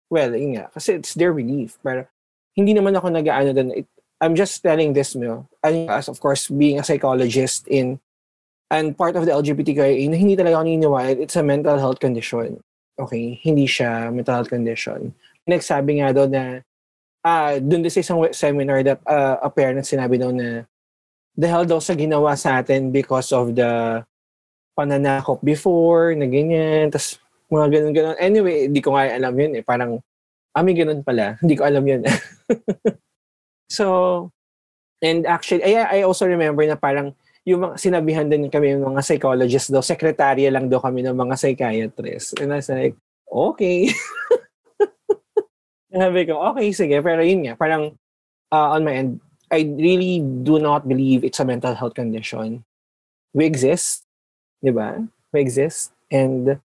Well, yun nga. Kasi it's their belief. Pero hindi naman ako nag-ano. I'm just telling this, mo. As of course, being a psychologist in and part of the LGBTQIA, na hindi talaga ako naniniwala, it's a mental health condition. Okay? Hindi siya mental health condition. Nagsabi nga daw na, ah, doon din sa isang seminar that uh, a parent sinabi daw na dahil daw sa ginawa sa atin because of the pananakop before, na ganyan, tas mga ganun-ganun. Anyway, hindi ko nga alam yun eh. Parang, ah, may ganun pala. Hindi ko alam yun. (laughs) so, and actually, I, I also remember na parang, yung mga, sinabihan din kami ng mga psychologists daw, sekretarya lang daw kami ng mga psychiatrists. And I was like, okay. (laughs) Sabi ko, okay, sige. Pero yun nga, parang uh, on my end, I really do not believe it's a mental health condition. We exist. Di ba? We exist. And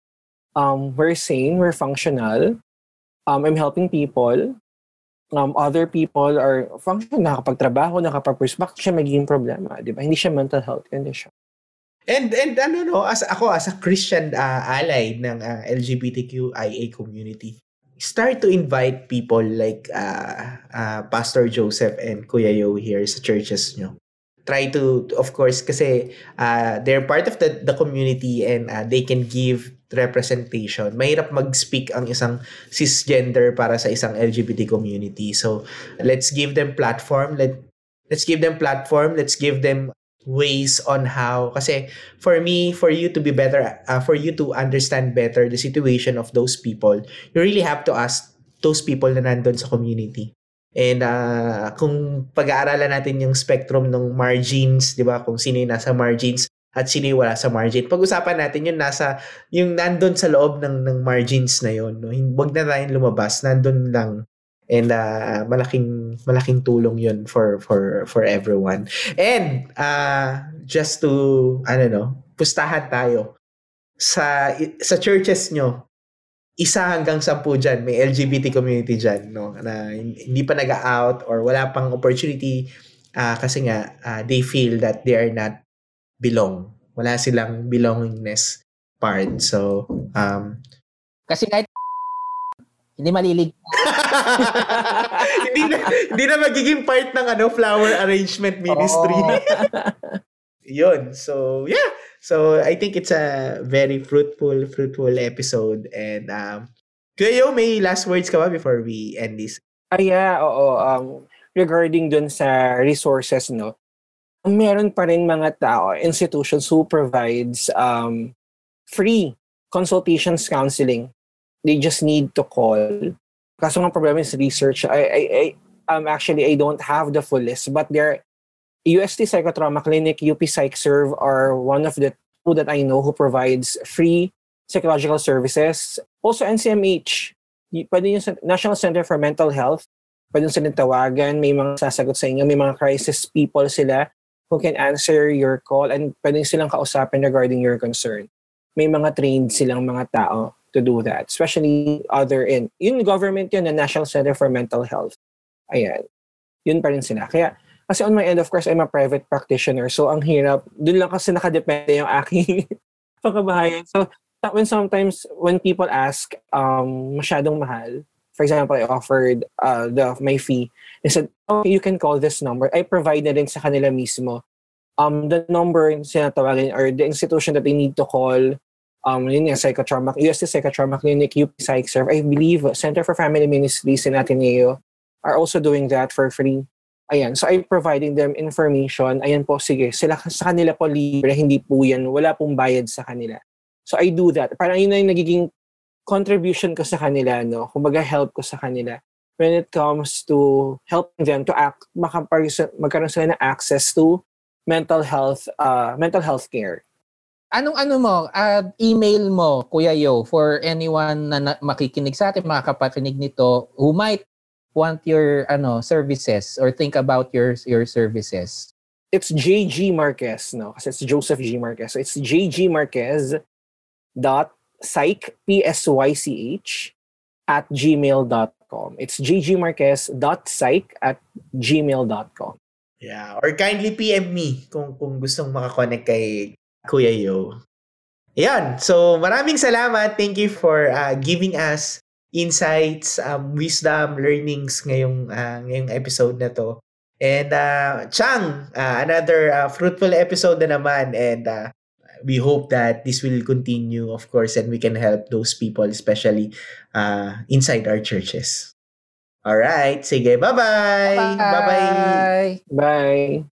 um, we're sane, we're functional. Um, I'm helping people. Um, other people are functional, nakapagtrabaho, nakapag-pursue. Bakit siya magiging problema? Di ba? Hindi siya mental health condition. And and ano no, as ako as a Christian uh, ally ng uh, LGBTQIA community, start to invite people like uh, uh, Pastor Joseph and Kuya Yo here sa churches nyo try to of course kasi uh, they're part of the the community and uh, they can give representation. Mahirap mag-speak ang isang cisgender para sa isang LGBT community. So let's give them platform. Let let's give them platform. Let's give them ways on how kasi for me for you to be better uh, for you to understand better the situation of those people you really have to ask those people na nandun sa community And uh, kung pag-aaralan natin yung spectrum ng margins, 'di ba? Kung sino yung nasa margins at sino yung wala sa margin. Pag-usapan natin yung nasa yung nandun sa loob ng ng margins na yon, no. Huwag na tayong lumabas, nandun lang. And uh, malaking malaking tulong 'yun for for for everyone. And uh, just to don't know, pustahan tayo sa sa churches nyo isa hanggang sampu dyan, may LGBT community dyan, no? Na hindi pa nag-out or wala pang opportunity uh, kasi nga uh, they feel that they are not belong. Wala silang belongingness part. So, um, kasi kahit (laughs) hindi malilig. (laughs) hindi na hindi na magiging part ng ano flower arrangement ministry. Oh. (laughs) Yun. So, yeah. So, I think it's a very fruitful, fruitful episode. And, um, Kuya may last words ka ba before we end this? Ah, yeah, oo. Um, regarding dun sa resources, no, meron pa rin mga tao, institutions who provides um, free consultations counseling. They just need to call. Kaso nga problem is research. I, I, I um, actually, I don't have the full list, but there UST Psychotrauma Clinic, UP PsychServe are one of the two that I know who provides free psychological services. Also, NCMH, pwede yung National Center for Mental Health, pwede yung silang tawagan, may mga sasagot sa inyo, may mga crisis people sila who can answer your call and pwede silang kausapin regarding your concern. May mga trained silang mga tao to do that, especially other in, yung government yun, the National Center for Mental Health. Ayan. Yun pa rin sila. Kaya, kasi on my end, of course, I'm a private practitioner. So, ang hirap. Doon lang kasi nakadepende yung aking (laughs) pagkabahayan. So, when sometimes, when people ask, um, masyadong mahal, for example, I offered uh, the my fee. They said, okay, you can call this number. I provide na rin sa kanila mismo. Um, the number sinatawagin or the institution that they need to call um, yun yung psychotrauma, UST Psychotrauma Clinic, UP PsychServe, I believe Center for Family Ministries in Ateneo are also doing that for free. Ayan, so I'm providing them information. Ayan po, sige, sila sa kanila po libre, hindi po yan, wala pong bayad sa kanila. So I do that. Parang yun na yung nagiging contribution ko sa kanila, no? Kumbaga help ko sa kanila when it comes to helping them to act, magkaroon sila ng access to mental health, uh, mental health care. Anong ano mo, uh, email mo, Kuya Yo, for anyone na, na makikinig sa atin, makakapakinig nito, who might want your ano services or think about your your services? It's JG Marquez, no? Kasi it's Joseph G. Marquez. So it's JG Marquez dot psych, P-S-Y-C-H, at gmail.com. It's Marquez dot psych at gmail.com. Yeah, or kindly PM me kung kung gustong makakonect kay Kuya Yo. Ayan, so maraming salamat. Thank you for uh, giving us insights, um, wisdom, learnings ngayong, uh, ngayong episode na to. And uh, Chang, uh, another uh, fruitful episode na naman and uh, we hope that this will continue of course and we can help those people especially uh, inside our churches. All right, sige, bye-bye. Bye-bye. Bye.